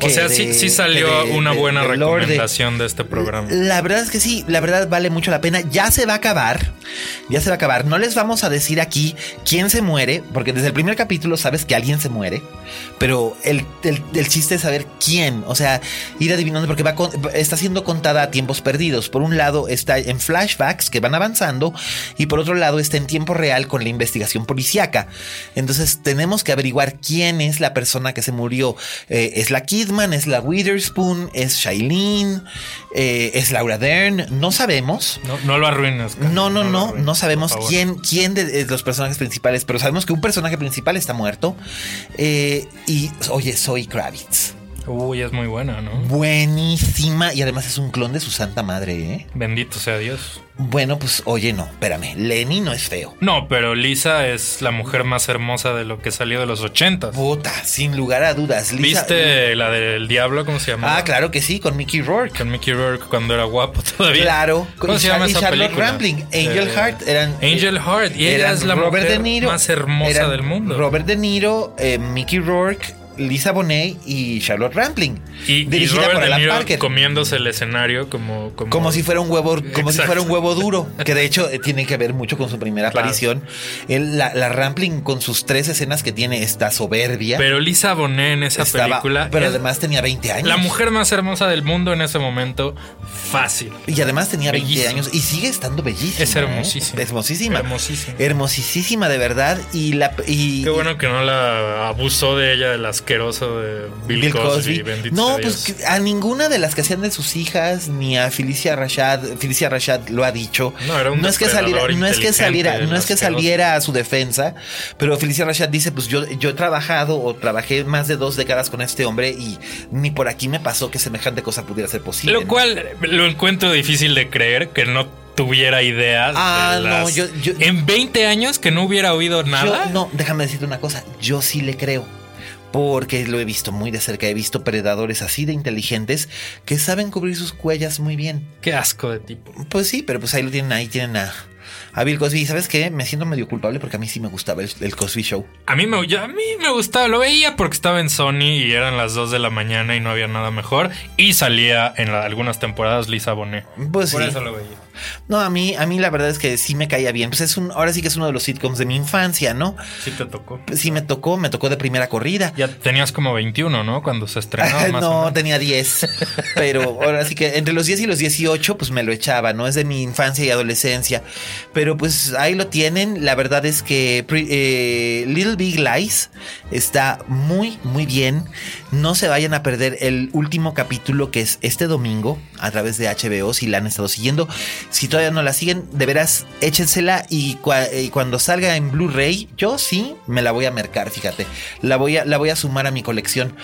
O sea, de- sí, sí salió de- una de- buena recomendación de este programa. La verdad es que sí, la verdad vale mucho la pena. Ya se va a acabar. Ya se va a acabar. No les vamos a decir aquí quién se muere, porque desde el primer capítulo sabes que alguien se muere. Pero el, el- el chiste es saber quién. O sea, ir adivinando, porque va con- está siendo contada a tiempos perdidos. Por un lado está en flashbacks que van avanzando, y por otro lado está en tiempo real con la investigación policíaca. Entonces tenemos que averiguar quién es la persona que se murió. Eh, ¿Es la Kidman? ¿Es la Witherspoon? ¿Es Shailene? Eh, ¿Es Laura Dern? No sabemos. No, no lo arruines. cara, No, no, no, arruines, no sabemos quién, quién de, de los personajes principales, pero sabemos que un personaje principal está muerto. Eh, y oye, soy Kravitz. Uy, es muy buena, ¿no? Buenísima y además es un clon de su santa madre, ¿eh? Bendito sea Dios. Bueno, pues oye, no, espérame, Lenny no es feo. No, pero Lisa es la mujer más hermosa de lo que salió de los ochentas. Puta, sin lugar a dudas. Lisa- ¿Viste la del diablo? ¿Cómo se llama? Ah, claro que sí, con Mickey Rourke. Con Mickey Rourke cuando era guapo todavía. Claro, ¿Cómo y se llama Char- y esa Charlotte película? Rampling, Angel Eh, Heart, eran Angel Heart. Y ella es la Robert mujer De Niro, más hermosa del mundo. Robert De Niro, eh, Mickey Rourke, Lisa Bonet y Charlotte Rampling. Y, y dirigida Robert por De Alan Niro Parker. comiéndose el escenario como... Como, Como si fuera un huevo, como si fuera un huevo duro, que de hecho eh, tiene que ver mucho con su primera Claro. aparición. Él- la, la Rampling con sus tres escenas que tiene está soberbia. Pero Lisa Bonet en esa Estaba- película... pero es además tenía 20 años. La mujer más hermosa del mundo en ese momento, fácil. Y además tenía 20 Bellísima. años y sigue estando bellísima. Es hermosísima. ¿eh? Hermosísima. Hermosísima. Hermosísima de verdad. Y la y, Qué bueno que no la abusó de ella el asqueroso de Bill, Bill Cosby. Cosby. bendito No, pues a ninguna de las que hacían de sus hijas, ni a Felicia Rashad, Felicia Rashad lo ha dicho. No, era un es que saliera, no es que saliera, no es que saliera a su defensa, pero Felicia Rashad dice, pues yo, yo he trabajado o trabajé más de dos décadas con este hombre y ni por aquí me pasó que semejante cosa pudiera ser posible. Lo ¿no? cual lo encuentro difícil de creer que no tuviera ideas. Ah, de no, yo- yo- en 20 años que no hubiera oído nada. Yo, no, déjame decirte una cosa, yo sí le creo. Porque lo he visto muy de cerca, he visto predadores así de inteligentes que saben cubrir sus cuellas muy bien. Qué asco de tipo. Pues sí, pero pues ahí lo tienen, ahí tienen a, a Bill Cosby. ¿Y ¿Sabes qué? Me siento medio culpable porque a mí sí me gustaba el, el Cosby Show. A mí, me, ya- a mí me gustaba, lo veía porque estaba en Sony y eran las 2 de la mañana y no había nada mejor. Y salía en la- algunas temporadas Lisa Bonet. Pues Por sí. eso lo veía. No, a mí, a mí la verdad es que sí me caía bien. Pues es un, ahora sí que es uno de los sitcoms de mi infancia, ¿no? Sí te tocó. Sí me tocó, me tocó de primera corrida. Ya tenías como 21, ¿no? Cuando se estrenó. más o no, menos. tenía 10. Pero ahora sí que entre los 10 y los 18, pues me lo echaba, ¿no? Es de mi infancia y adolescencia. Pero pues ahí lo tienen. La verdad es que eh, Little Big Lies está muy, muy bien. No se vayan a perder el último capítulo que es este domingo a través de HBO. Si la han estado siguiendo, si todavía no la siguen, de veras échensela. Y, cua- y cuando salga en Blu-ray, yo sí me la voy a mercar, fíjate. La voy a, la voy a sumar a mi colección.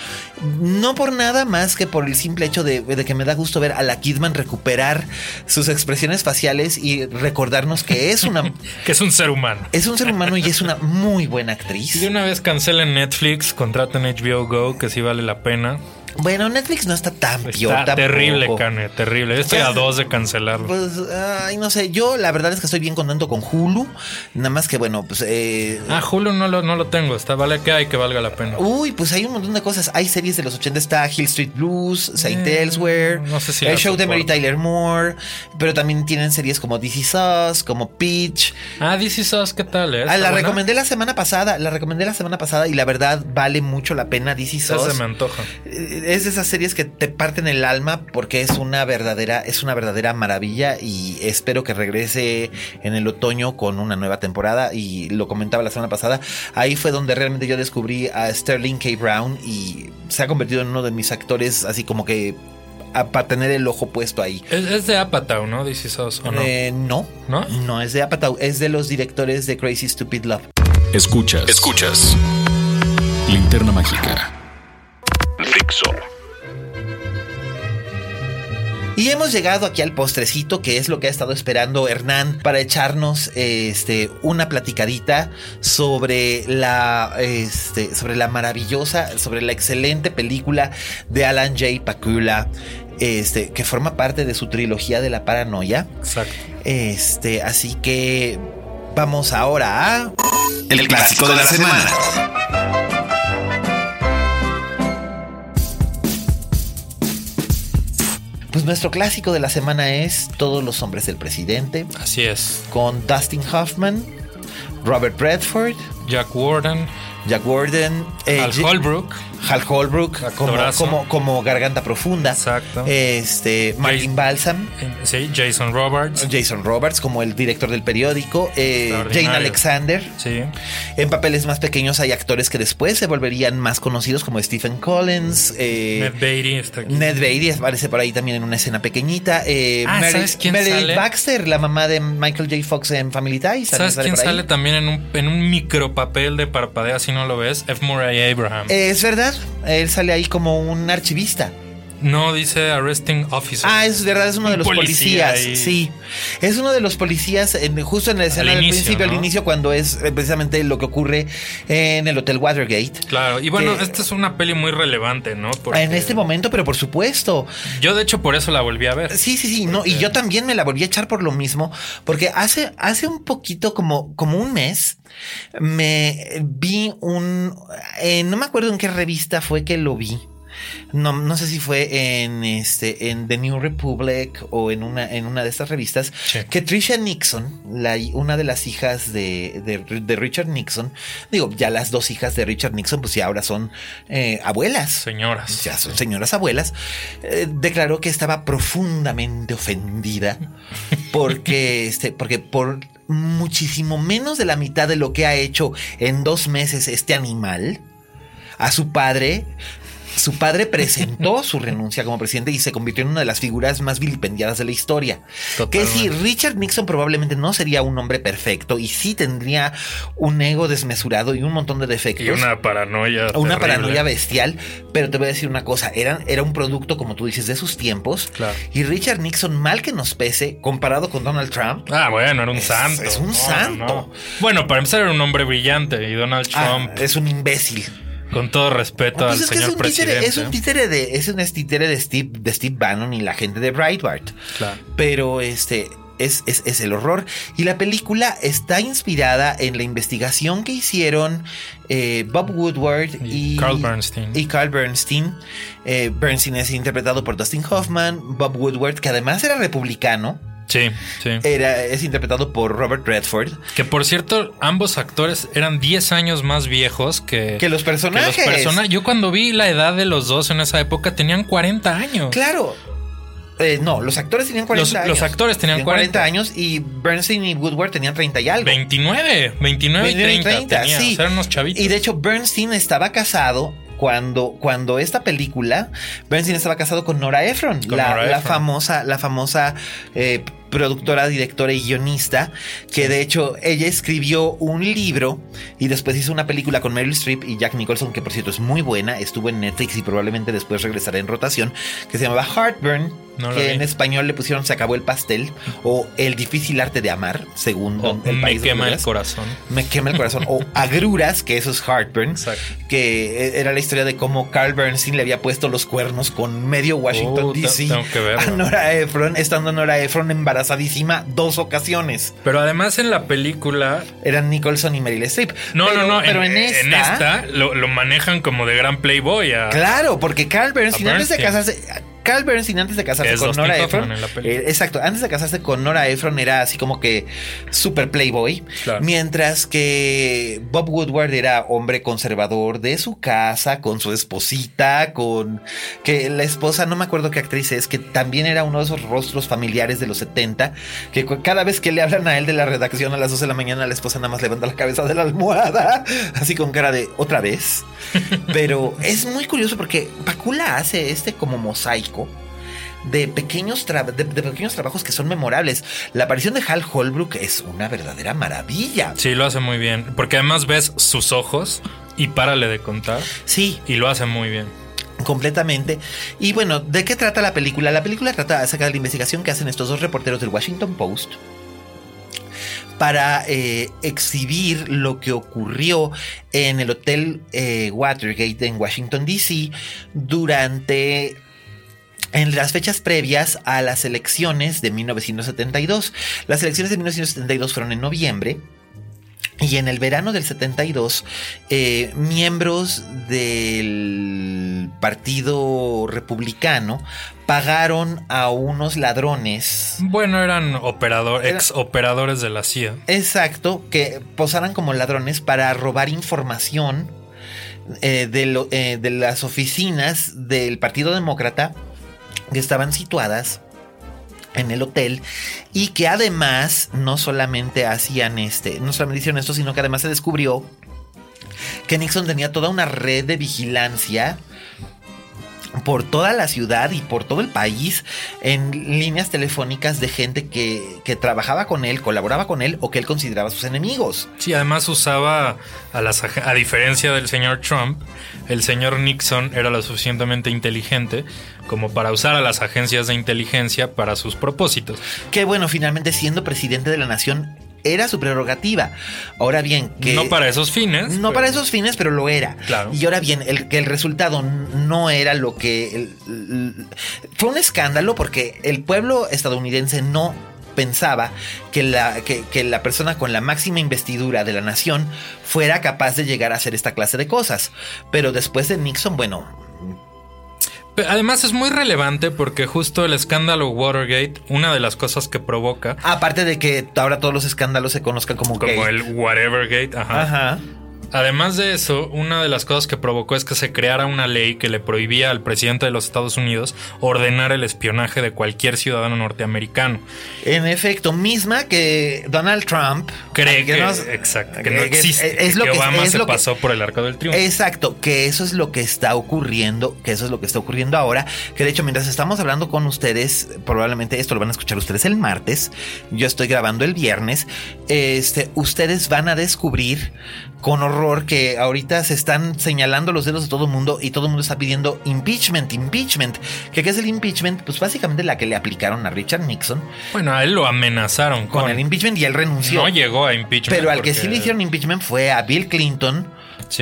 No por nada más que por el simple hecho de, de que me da gusto ver a la Kidman recuperar sus expresiones faciales y recordarnos que es una Que es un ser humano. es un ser humano y es una muy buena Y de actriz. una vez cancelen Netflix, contraten HBO Go, que sí vale la pena. Bueno, Netflix no está tan peor. Está terrible. Cane, terrible. Estoy a dos de cancelarlo. Pues, ay, no sé, yo la verdad es que estoy bien contento con Hulu. Nada más que, bueno, pues. Eh, Ah, Hulu no lo, no lo tengo. Está, vale que hay que valga la pena. Uy, pues hay un montón de cosas. Hay series de los 80, está Hill Street Blues, Saint Eh, Elsewhere, no sé si el show de Mary. Tyler Moore, pero también tienen series como DC Sauce, como Peach. Ah, This Is Us, ¿qué tal? eh? Ah, ¿Está la buena? recomendé la semana pasada, la recomendé la semana pasada y la verdad vale mucho la pena DC Esa Sauce. se me antoja. Es de esas series que te parten el alma porque es una verdadera, es una verdadera maravilla y espero que regrese en el otoño con una nueva temporada y lo comentaba la semana pasada. Ahí fue donde realmente yo descubrí a Sterling K. Brown y se ha convertido en uno de mis actores así como que a- para tener el ojo puesto ahí. Es, es de Apatow, ¿no? This Is Us, ¿o no? Eh, no, ¿No? no es de Apatow, es de los directores de Crazy Stupid Love. Escuchas. Escuchas. Linterna mágica. Dixo. Y hemos llegado aquí al postrecito, que es lo que ha estado esperando Hernán para echarnos este, una platicadita sobre la, este, sobre la maravillosa, sobre la excelente película de Alan J. Pakula, este, que forma parte de su trilogía de la paranoia. Exacto. Este, así que vamos ahora a. El clásico de la semana. Pues nuestro clásico de la semana es Todos los hombres del presidente, Así es. con Dustin Hoffman, Robert Redford. Jack Warden, Jack Warden, eh, Al Holbrook. Hal Holbrook como, como, como garganta profunda. Exacto. Este, Martin Balsam. eh, Sí, Jason Roberts. Jason Roberts como el director del periódico, eh, Jane. Alexander. Sí. En papeles más pequeños hay actores que después se volverían más conocidos como Stephen Collins, eh, Ned Beatty está aquí. Ned Beatty aparece por ahí también en una escena pequeñita. eh, Ah, ¿sabes quién sale? Baxter, la mamá de Michael J. Fox en Family Ties. ¿Sabes quién por ahí. sale también en un, en un micropapel de parpadea si no lo ves? F. Murray Abraham. Es verdad, él sale ahí como un archivista. No, dice arresting officer. Ah, es verdad, es uno de los policía policías. Sí. Es uno de los policías, en- justo en la escena del inicio, principio, al inicio, cuando es eh, precisamente lo que ocurre en el Hotel Watergate. Claro, y bueno, Que- esta es una peli muy relevante, ¿no? Porque En este momento, pero por supuesto. Yo, de hecho, por eso la volví a ver. Sí, sí, sí. No, y yo también me la volví a echar por lo mismo. Porque hace, hace un poquito, como, como un mes, me vi un. eh, no me acuerdo en qué revista fue que lo vi. No, no sé si fue en este en The New Republic o en una en una de estas revistas Sí. que Tricia Nixon, la, una de las hijas de, de- de Richard Nixon, digo, ya las dos hijas de Richard Nixon, pues ya ahora son eh, abuelas Señoras. ya son señoras abuelas, eh, declaró que estaba profundamente ofendida porque, este, porque por muchísimo menos de la mitad de lo que ha hecho en dos meses este animal, a su padre, su padre presentó su renuncia como presidente y se convirtió en una de las figuras más vilipendiadas de la historia. Que si Totalmente. Richard Nixon probablemente no sería un hombre perfecto y sí tendría un ego desmesurado y un montón de defectos. Y una paranoia. Una terrible. paranoia bestial, pero te voy a decir una cosa, era, era un producto, como tú dices, de sus tiempos. Claro. Y Richard Nixon, mal que nos pese, comparado con Donald Trump, Ah, bueno, era un Es- santo. es un No, santo. no. Bueno, para empezar era un hombre brillante y Donald ah, Trump, es un imbécil. Con todo respeto Pues al es que es señor un, títere, presidente. es un títere de, es un títere de Steve, de Steve Bannon y la gente de Breitbart. Claro. Pero este es, es, es el horror. Y la película está inspirada en la investigación que hicieron eh, Bob Woodward y, Y Carl Bernstein. Y Carl Bernstein. Eh, Bernstein es interpretado por Dustin Hoffman. Bob Woodward, que además era republicano, Sí, sí. era, es interpretado por Robert Redford. Que por cierto, ambos actores eran 10 años más viejos que, Que los personajes. que los persona- Yo cuando vi la edad de los dos en esa época tenían 40 años. Claro. Eh, no, los actores tenían 40 Los- años. los actores tenían 40. años y Bernstein y Woodward tenían 30 y algo. 29, 29 y 30, 30, tenían, sí. o sea, eran unos chavitos. Y de hecho, Bernstein estaba casado. Cuando, cuando esta película, Bernstein estaba casado con Nora Ephron, Con la, Nora la famosa, la famosa eh, productora, directora y guionista, que de hecho ella escribió un libro y después hizo una película con Meryl Streep y Jack Nicholson, que por cierto es muy buena, estuvo en Netflix y probablemente después regresará en rotación, que se llamaba Heartburn, No que vi. en español le pusieron Se acabó el pastel o El difícil arte de amar, según O el me país donde quema el corazón. Me quema el corazón. O Agruras, que eso es Heartburn. Exacto. Que era la historia de cómo Carl Bernstein le había puesto los cuernos con medio Washington Oh, DC a Nora Ephron, estando Nora Ephron embarazadísima dos ocasiones. Pero además en la película. Eran Nicholson y Meryl Streep. No, Pero- no, no. Pero en, esta, lo, lo manejan como de gran playboy. a- Claro, porque Carl Bernstein, antes de casarse. Carl Bernstein antes de casarse Es con Nora Ephron. eh, exacto, antes de casarse con Nora Ephron era así como que super playboy. Claro. Mientras que Bob Woodward era hombre conservador de su casa, con su esposita, con que la esposa, no me acuerdo qué actriz es, que también era uno de esos rostros familiares de los 70, que cada vez que le hablan a él de la redacción a las 12 de la mañana, la esposa nada más levanta la cabeza de la almohada, así con cara de otra vez. Pero es muy curioso porque Pakula hace este como mosaico de pequeños, de pequeños trabajos que son memorables. La aparición de Hal Holbrook es una verdadera maravilla. Sí, lo hace muy bien. Porque además ves sus ojos y párale de contar. Sí, Y lo hace muy bien. completamente. Y bueno, ¿de qué trata la película? La película trata acerca de la investigación que hacen estos dos reporteros del Washington Post para eh, exhibir lo que ocurrió en el Hotel eh, Watergate en Washington, D.C. durante en las fechas previas a las elecciones de 1972. Las elecciones de 1972 fueron en noviembre. Y en el verano del 72, eh, miembros del Partido Republicano pagaron a unos ladrones. Bueno, eran operador, Era- ex operadores de la CIA. Exacto, que posaran como ladrones para robar información eh, de, lo- eh, de las oficinas del Partido Demócrata que estaban situadas en el hotel y que además no solamente hacían este, no solamente esto, sino que además se descubrió que Nixon tenía toda una red de vigilancia por toda la ciudad y por todo el país en líneas telefónicas de gente que, que, trabajaba con él, colaboraba con él o que él consideraba sus enemigos. Sí, además usaba a las a diferencia del señor Trump, el señor Nixon era lo suficientemente inteligente como para usar a las agencias de inteligencia para sus propósitos. Que bueno, finalmente siendo presidente de la nación era su prerrogativa. Ahora bien, que. No para esos fines. No para esos fines, pero lo era. Claro. Y ahora bien, el, que el resultado no era lo que. fue un escándalo porque el pueblo estadounidense no pensaba que la, que, que la persona con la máxima investidura de la nación fuera capaz de llegar a hacer esta clase de cosas. Pero después de Nixon, bueno, Además es muy relevante porque justo el escándalo Watergate, una de las cosas que provoca... Aparte de que ahora todos los escándalos se conozcan como... Como el Whatevergate, ajá. Ajá. Además de eso, una de las cosas que provocó es que se creara una ley que le prohibía al presidente de los Estados Unidos ordenar el espionaje de cualquier ciudadano norteamericano. En efecto, misma que Donald Trump cree que, no, exacto, que, no existe, es, lo que, Obama se pasó por el arco del triunfo. Exacto, que eso es lo que está ocurriendo, que eso es lo que está ocurriendo ahora, que de hecho mientras estamos hablando con ustedes, probablemente esto lo van a escuchar ustedes el martes, yo estoy grabando el viernes, este, ustedes van a descubrir con horror que ahorita se están señalando los dedos de todo el mundo y todo el mundo está pidiendo impeachment, impeachment. ¿Qué, es el impeachment? Pues básicamente la que le aplicaron a Richard Nixon. Bueno, a él lo amenazaron con, el impeachment y él renunció. No llegó a impeachment. Pero al que sí le hicieron impeachment fue a Bill Clinton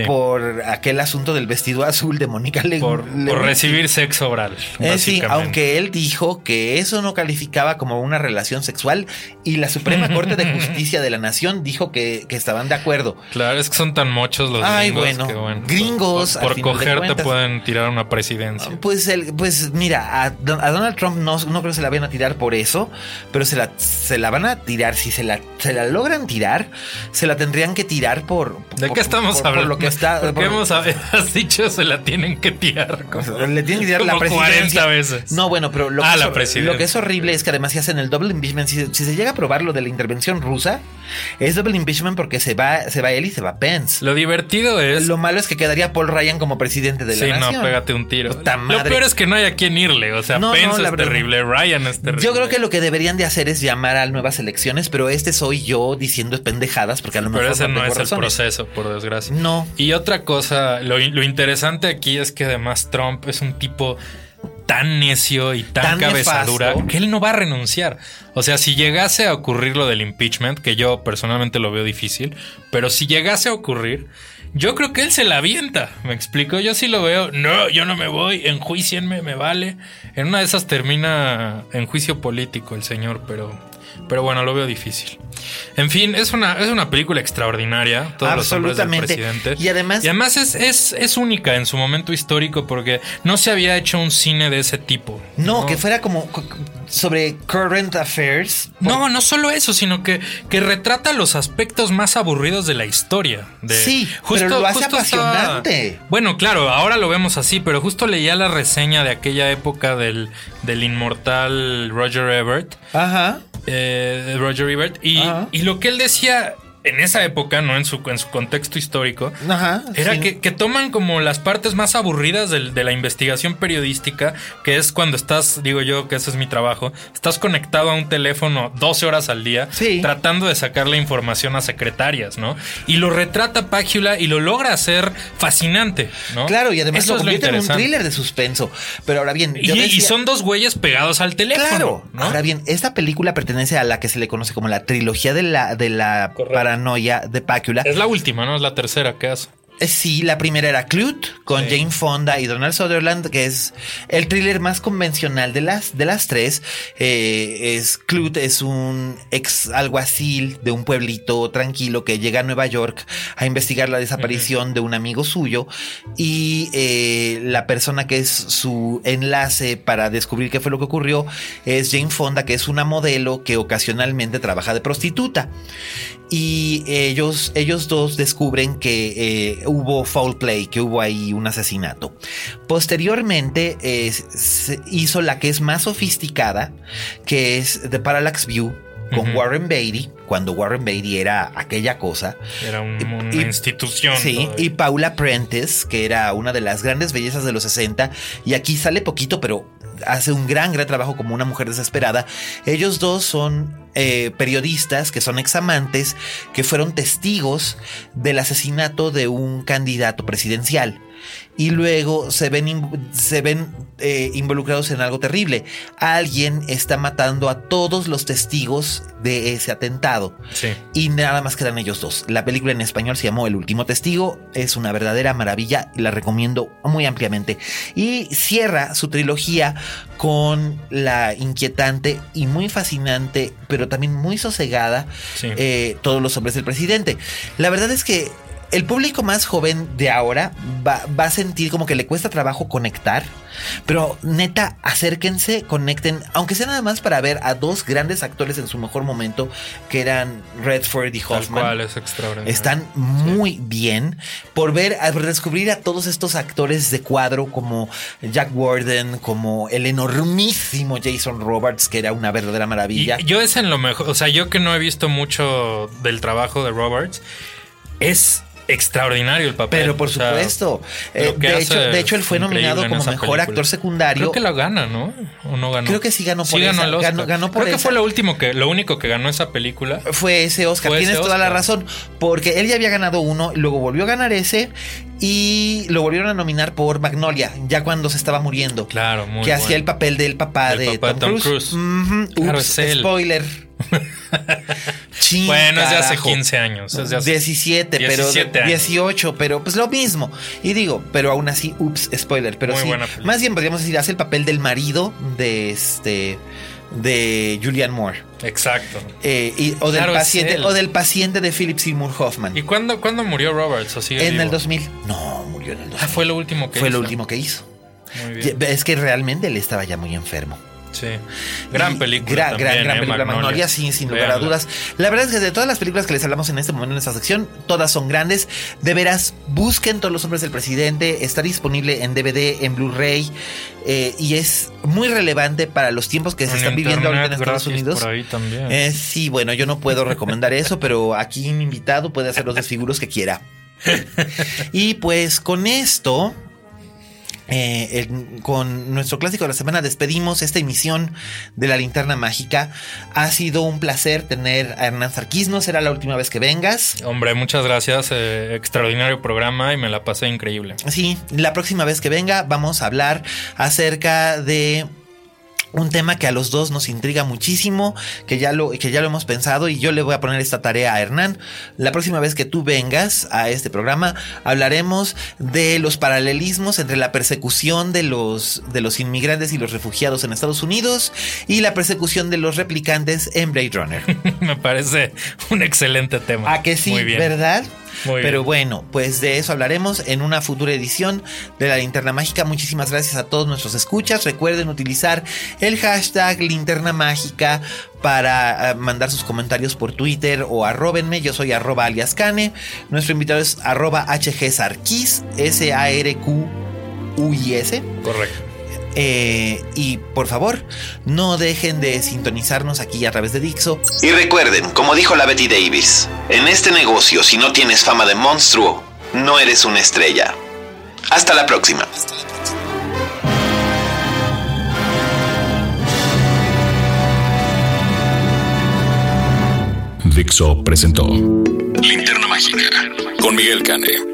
por aquel asunto del vestido azul de Mónica Le por, por, recibir sexo oral. Eh, sí, aunque él dijo que eso no calificaba como una relación sexual y la Suprema Corte de Justicia de la Nación dijo que, estaban de acuerdo. Claro, es que son tan muchos los Ay, gringos. Bueno, gringos. Por, coger te pueden tirar una presidencia. Pues, el, pues mira, a, Donald Trump no, no, creo que se la vayan a tirar por eso, pero se la, se la van a tirar. Si se la, se la logran tirar, se la tendrían que tirar por. ¿De qué estamos hablando? Que está. Porque hemos has dicho se la tienen que tirar. le tienen que tirar la presidencia. 40 veces. No, bueno, pero lo, ah, que, es, lo que es horrible es que además si hacen el double impeachment, si, se llega a probar lo de la intervención rusa, es double impeachment porque se va, se va él y se va Pence. Lo divertido es. Lo malo es que quedaría Paul Ryan como presidente de la nación. Sí, no, pégate un tiro. Lo peor es que no hay a quien irle. O sea, Pence es terrible, Ryan es terrible. Yo creo que lo que deberían de hacer es llamar a nuevas elecciones, pero este soy yo diciendo pendejadas porque a lo mejor. Pero ese no, es el proceso, por desgracia. No. Y otra cosa, lo, interesante aquí es que además Trump es un tipo tan necio y tan, cabezadura que él no va a renunciar. O sea, si llegase a ocurrir lo del impeachment, que yo personalmente lo veo difícil, pero si llegase a ocurrir, yo creo que él se la avienta. ¿Me explico? Yo sí lo veo. No, yo no me voy. Enjuicienme, me vale. En una de esas termina en juicio político el señor, pero, pero bueno, lo veo difícil. En fin, es una, es una película extraordinaria. Todos Absolutamente. Los y además, y además es, es, es, única en su momento histórico porque no se había hecho un cine de ese tipo. No, que fuera como sobre current affairs. No, no solo eso, sino que, que retrata los aspectos más aburridos de la historia. De, sí, justo, pero lo hace apasionante. bueno, claro, ahora lo vemos así, pero justo leía la reseña de aquella época del, del inmortal Roger Ebert. Ajá. Eh, Roger Ebert. Y, y lo que él decía en esa época, ¿no? En su, en su contexto histórico, era que, toman como las partes más aburridas de, la investigación periodística, que es cuando estás, digo yo que ese es mi trabajo, estás conectado a un teléfono 12 horas al día, tratando de sacar la información a secretarias, ¿no? Y lo retrata Págula y lo logra hacer fascinante, ¿no? Claro, y además lo convierte en un thriller de suspenso. Pero ahora bien, y, son dos güeyes pegados al teléfono. Claro. Ahora bien, esta película pertenece a la que se le conoce como la trilogía de la, de la paranoia de Pácula. Es la última, ¿no? Es la tercera que hace. Eh, sí, la primera era Clute con Jane Fonda y Donald Sutherland, que es el thriller más convencional de las, de las tres. Eh, es Clute es un ex alguacil de un pueblito tranquilo que llega a Nueva York a investigar la desaparición de un amigo suyo y eh, la persona que es su enlace para descubrir qué fue lo que ocurrió es Jane Fonda, que es una modelo que ocasionalmente trabaja de prostituta y ellos, ellos dos descubren que eh, hubo foul play, que hubo ahí un asesinato. Posteriormente se hizo la que es más sofisticada, que es The Parallax View, con Warren Beatty, cuando Warren Beatty era aquella cosa. Era un- una y- institución. Sí, y Paula Prentice, que era una de las grandes bellezas de los 60, y aquí sale poquito, pero hace un gran, gran trabajo como una mujer desesperada. Ellos dos son eh, periodistas que son examantes, que fueron testigos del asesinato de un candidato presidencial. Y luego se ven, se ven eh, involucrados en algo terrible. Alguien está matando a todos los testigos de ese atentado. Sí. Y nada más quedan ellos dos. La película en español se llamó El último testigo. Es una verdadera maravilla y la recomiendo muy ampliamente. Y cierra su trilogía con la inquietante y muy fascinante, pero también muy sosegada, Sí. eh, Todos los hombres del presidente. La verdad es que el público más joven de ahora va, va a sentir como que le cuesta trabajo conectar, pero neta, acérquense, conecten, aunque sea nada más para ver a dos grandes actores en su mejor momento, que eran Redford y Hoffman. cual, es extraordinario. Están muy bien por ver, a- por descubrir a todos estos actores de cuadro como Jack Warden, como el enormísimo Jason Roberts, que era una verdadera maravilla. Y yo es en lo mejor, o sea, yo que no he visto mucho del trabajo de Roberts, es extraordinario el papel. Pero por o sea, supuesto, eh, que de, hecho, de hecho él fue nominado como mejor película. actor secundario. Creo que lo gana, ¿no? ¿O no ganó? Creo que sí ganó por Sí ganó esa, el Oscar. ganó- ganó por Creo que esa. fue lo último que, lo único que ganó esa película. Fue ese Oscar, Fue ese tienes toda la razón, porque él ya había ganado uno, luego volvió a ganar ese y lo volvieron a nominar por Magnolia, ya cuando se estaba muriendo. Claro, muy que bueno. hacía el papel del papá, El de, papá Tom Cruise. Cruise. Ups, spoiler. Bueno, es de hace carajo. 15 años. es de hace- 17, pero 17 años. 18, pero pues lo mismo. Y digo, pero aún así, ups, spoiler, pero Muy sí. buena. Más bien podríamos decir, hace el papel del marido de este de Julian Moore. Exacto. Eh, y- o, del Claro, paciente, o del paciente de Philip Seymour Hoffman. ¿Y cuándo, cuándo murió Roberts? ¿O sigue en vivo? el 2000. No, murió en el 2000. Ah, fue lo último que Fue lo hizo. último que hizo. Muy bien. Es que realmente él estaba ya muy enfermo. Sí. Gran película. Gran, también, gran, gran ¿eh? película. Magnolia, sí, sin lugar a dudas. La verdad es que de todas las películas que les hablamos en este momento en esta sección, todas son grandes. De veras, busquen Todos los hombres del presidente. Está disponible en DVD, en Blu-ray. eh, y es muy relevante para los tiempos que se En están viviendo ahorita en Estados Unidos. Por ahí también. Eh, sí, bueno, yo no puedo recomendar eso, pero aquí mi invitado puede hacer los desfiguros que quiera. Y pues con esto, eh, con nuestro clásico de la semana, despedimos esta emisión de la linterna mágica. Ha sido un placer tener a Hernán Sarquís. No será la última vez que vengas. Hombre, muchas gracias. eh, extraordinario programa y me la pasé increíble. Sí, la próxima vez que venga vamos a hablar acerca de un tema que a los dos nos intriga muchísimo, que ya lo que ya lo hemos pensado y yo le voy a poner esta tarea a Hernán. La próxima vez que tú vengas a este programa hablaremos de los paralelismos entre la persecución de los de los inmigrantes y los refugiados en Estados Unidos y la persecución de los replicantes en Blade Runner. me parece un excelente tema. ¿A que sí? Muy bien. ¿Verdad? Muy Pero bien. bueno, pues de eso hablaremos en una futura edición de la Linterna Mágica. Muchísimas gracias a todos nuestros escuchas. Recuerden utilizar el hashtag Linterna Mágica para eh, mandar sus comentarios por Twitter o arrobenme. Yo soy arroba alias Cane. Nuestro invitado es arroba HG Sarkis, S-A-R-Q-U-I-S. Correcto. Eh, y por favor, no dejen de sintonizarnos aquí a través de Dixo Y recuerden, como dijo la Betty Davis, en este negocio si no tienes fama de monstruo, no eres una estrella. Hasta la próxima. Dixo presentó Linterna Mágica con Miguel Cane.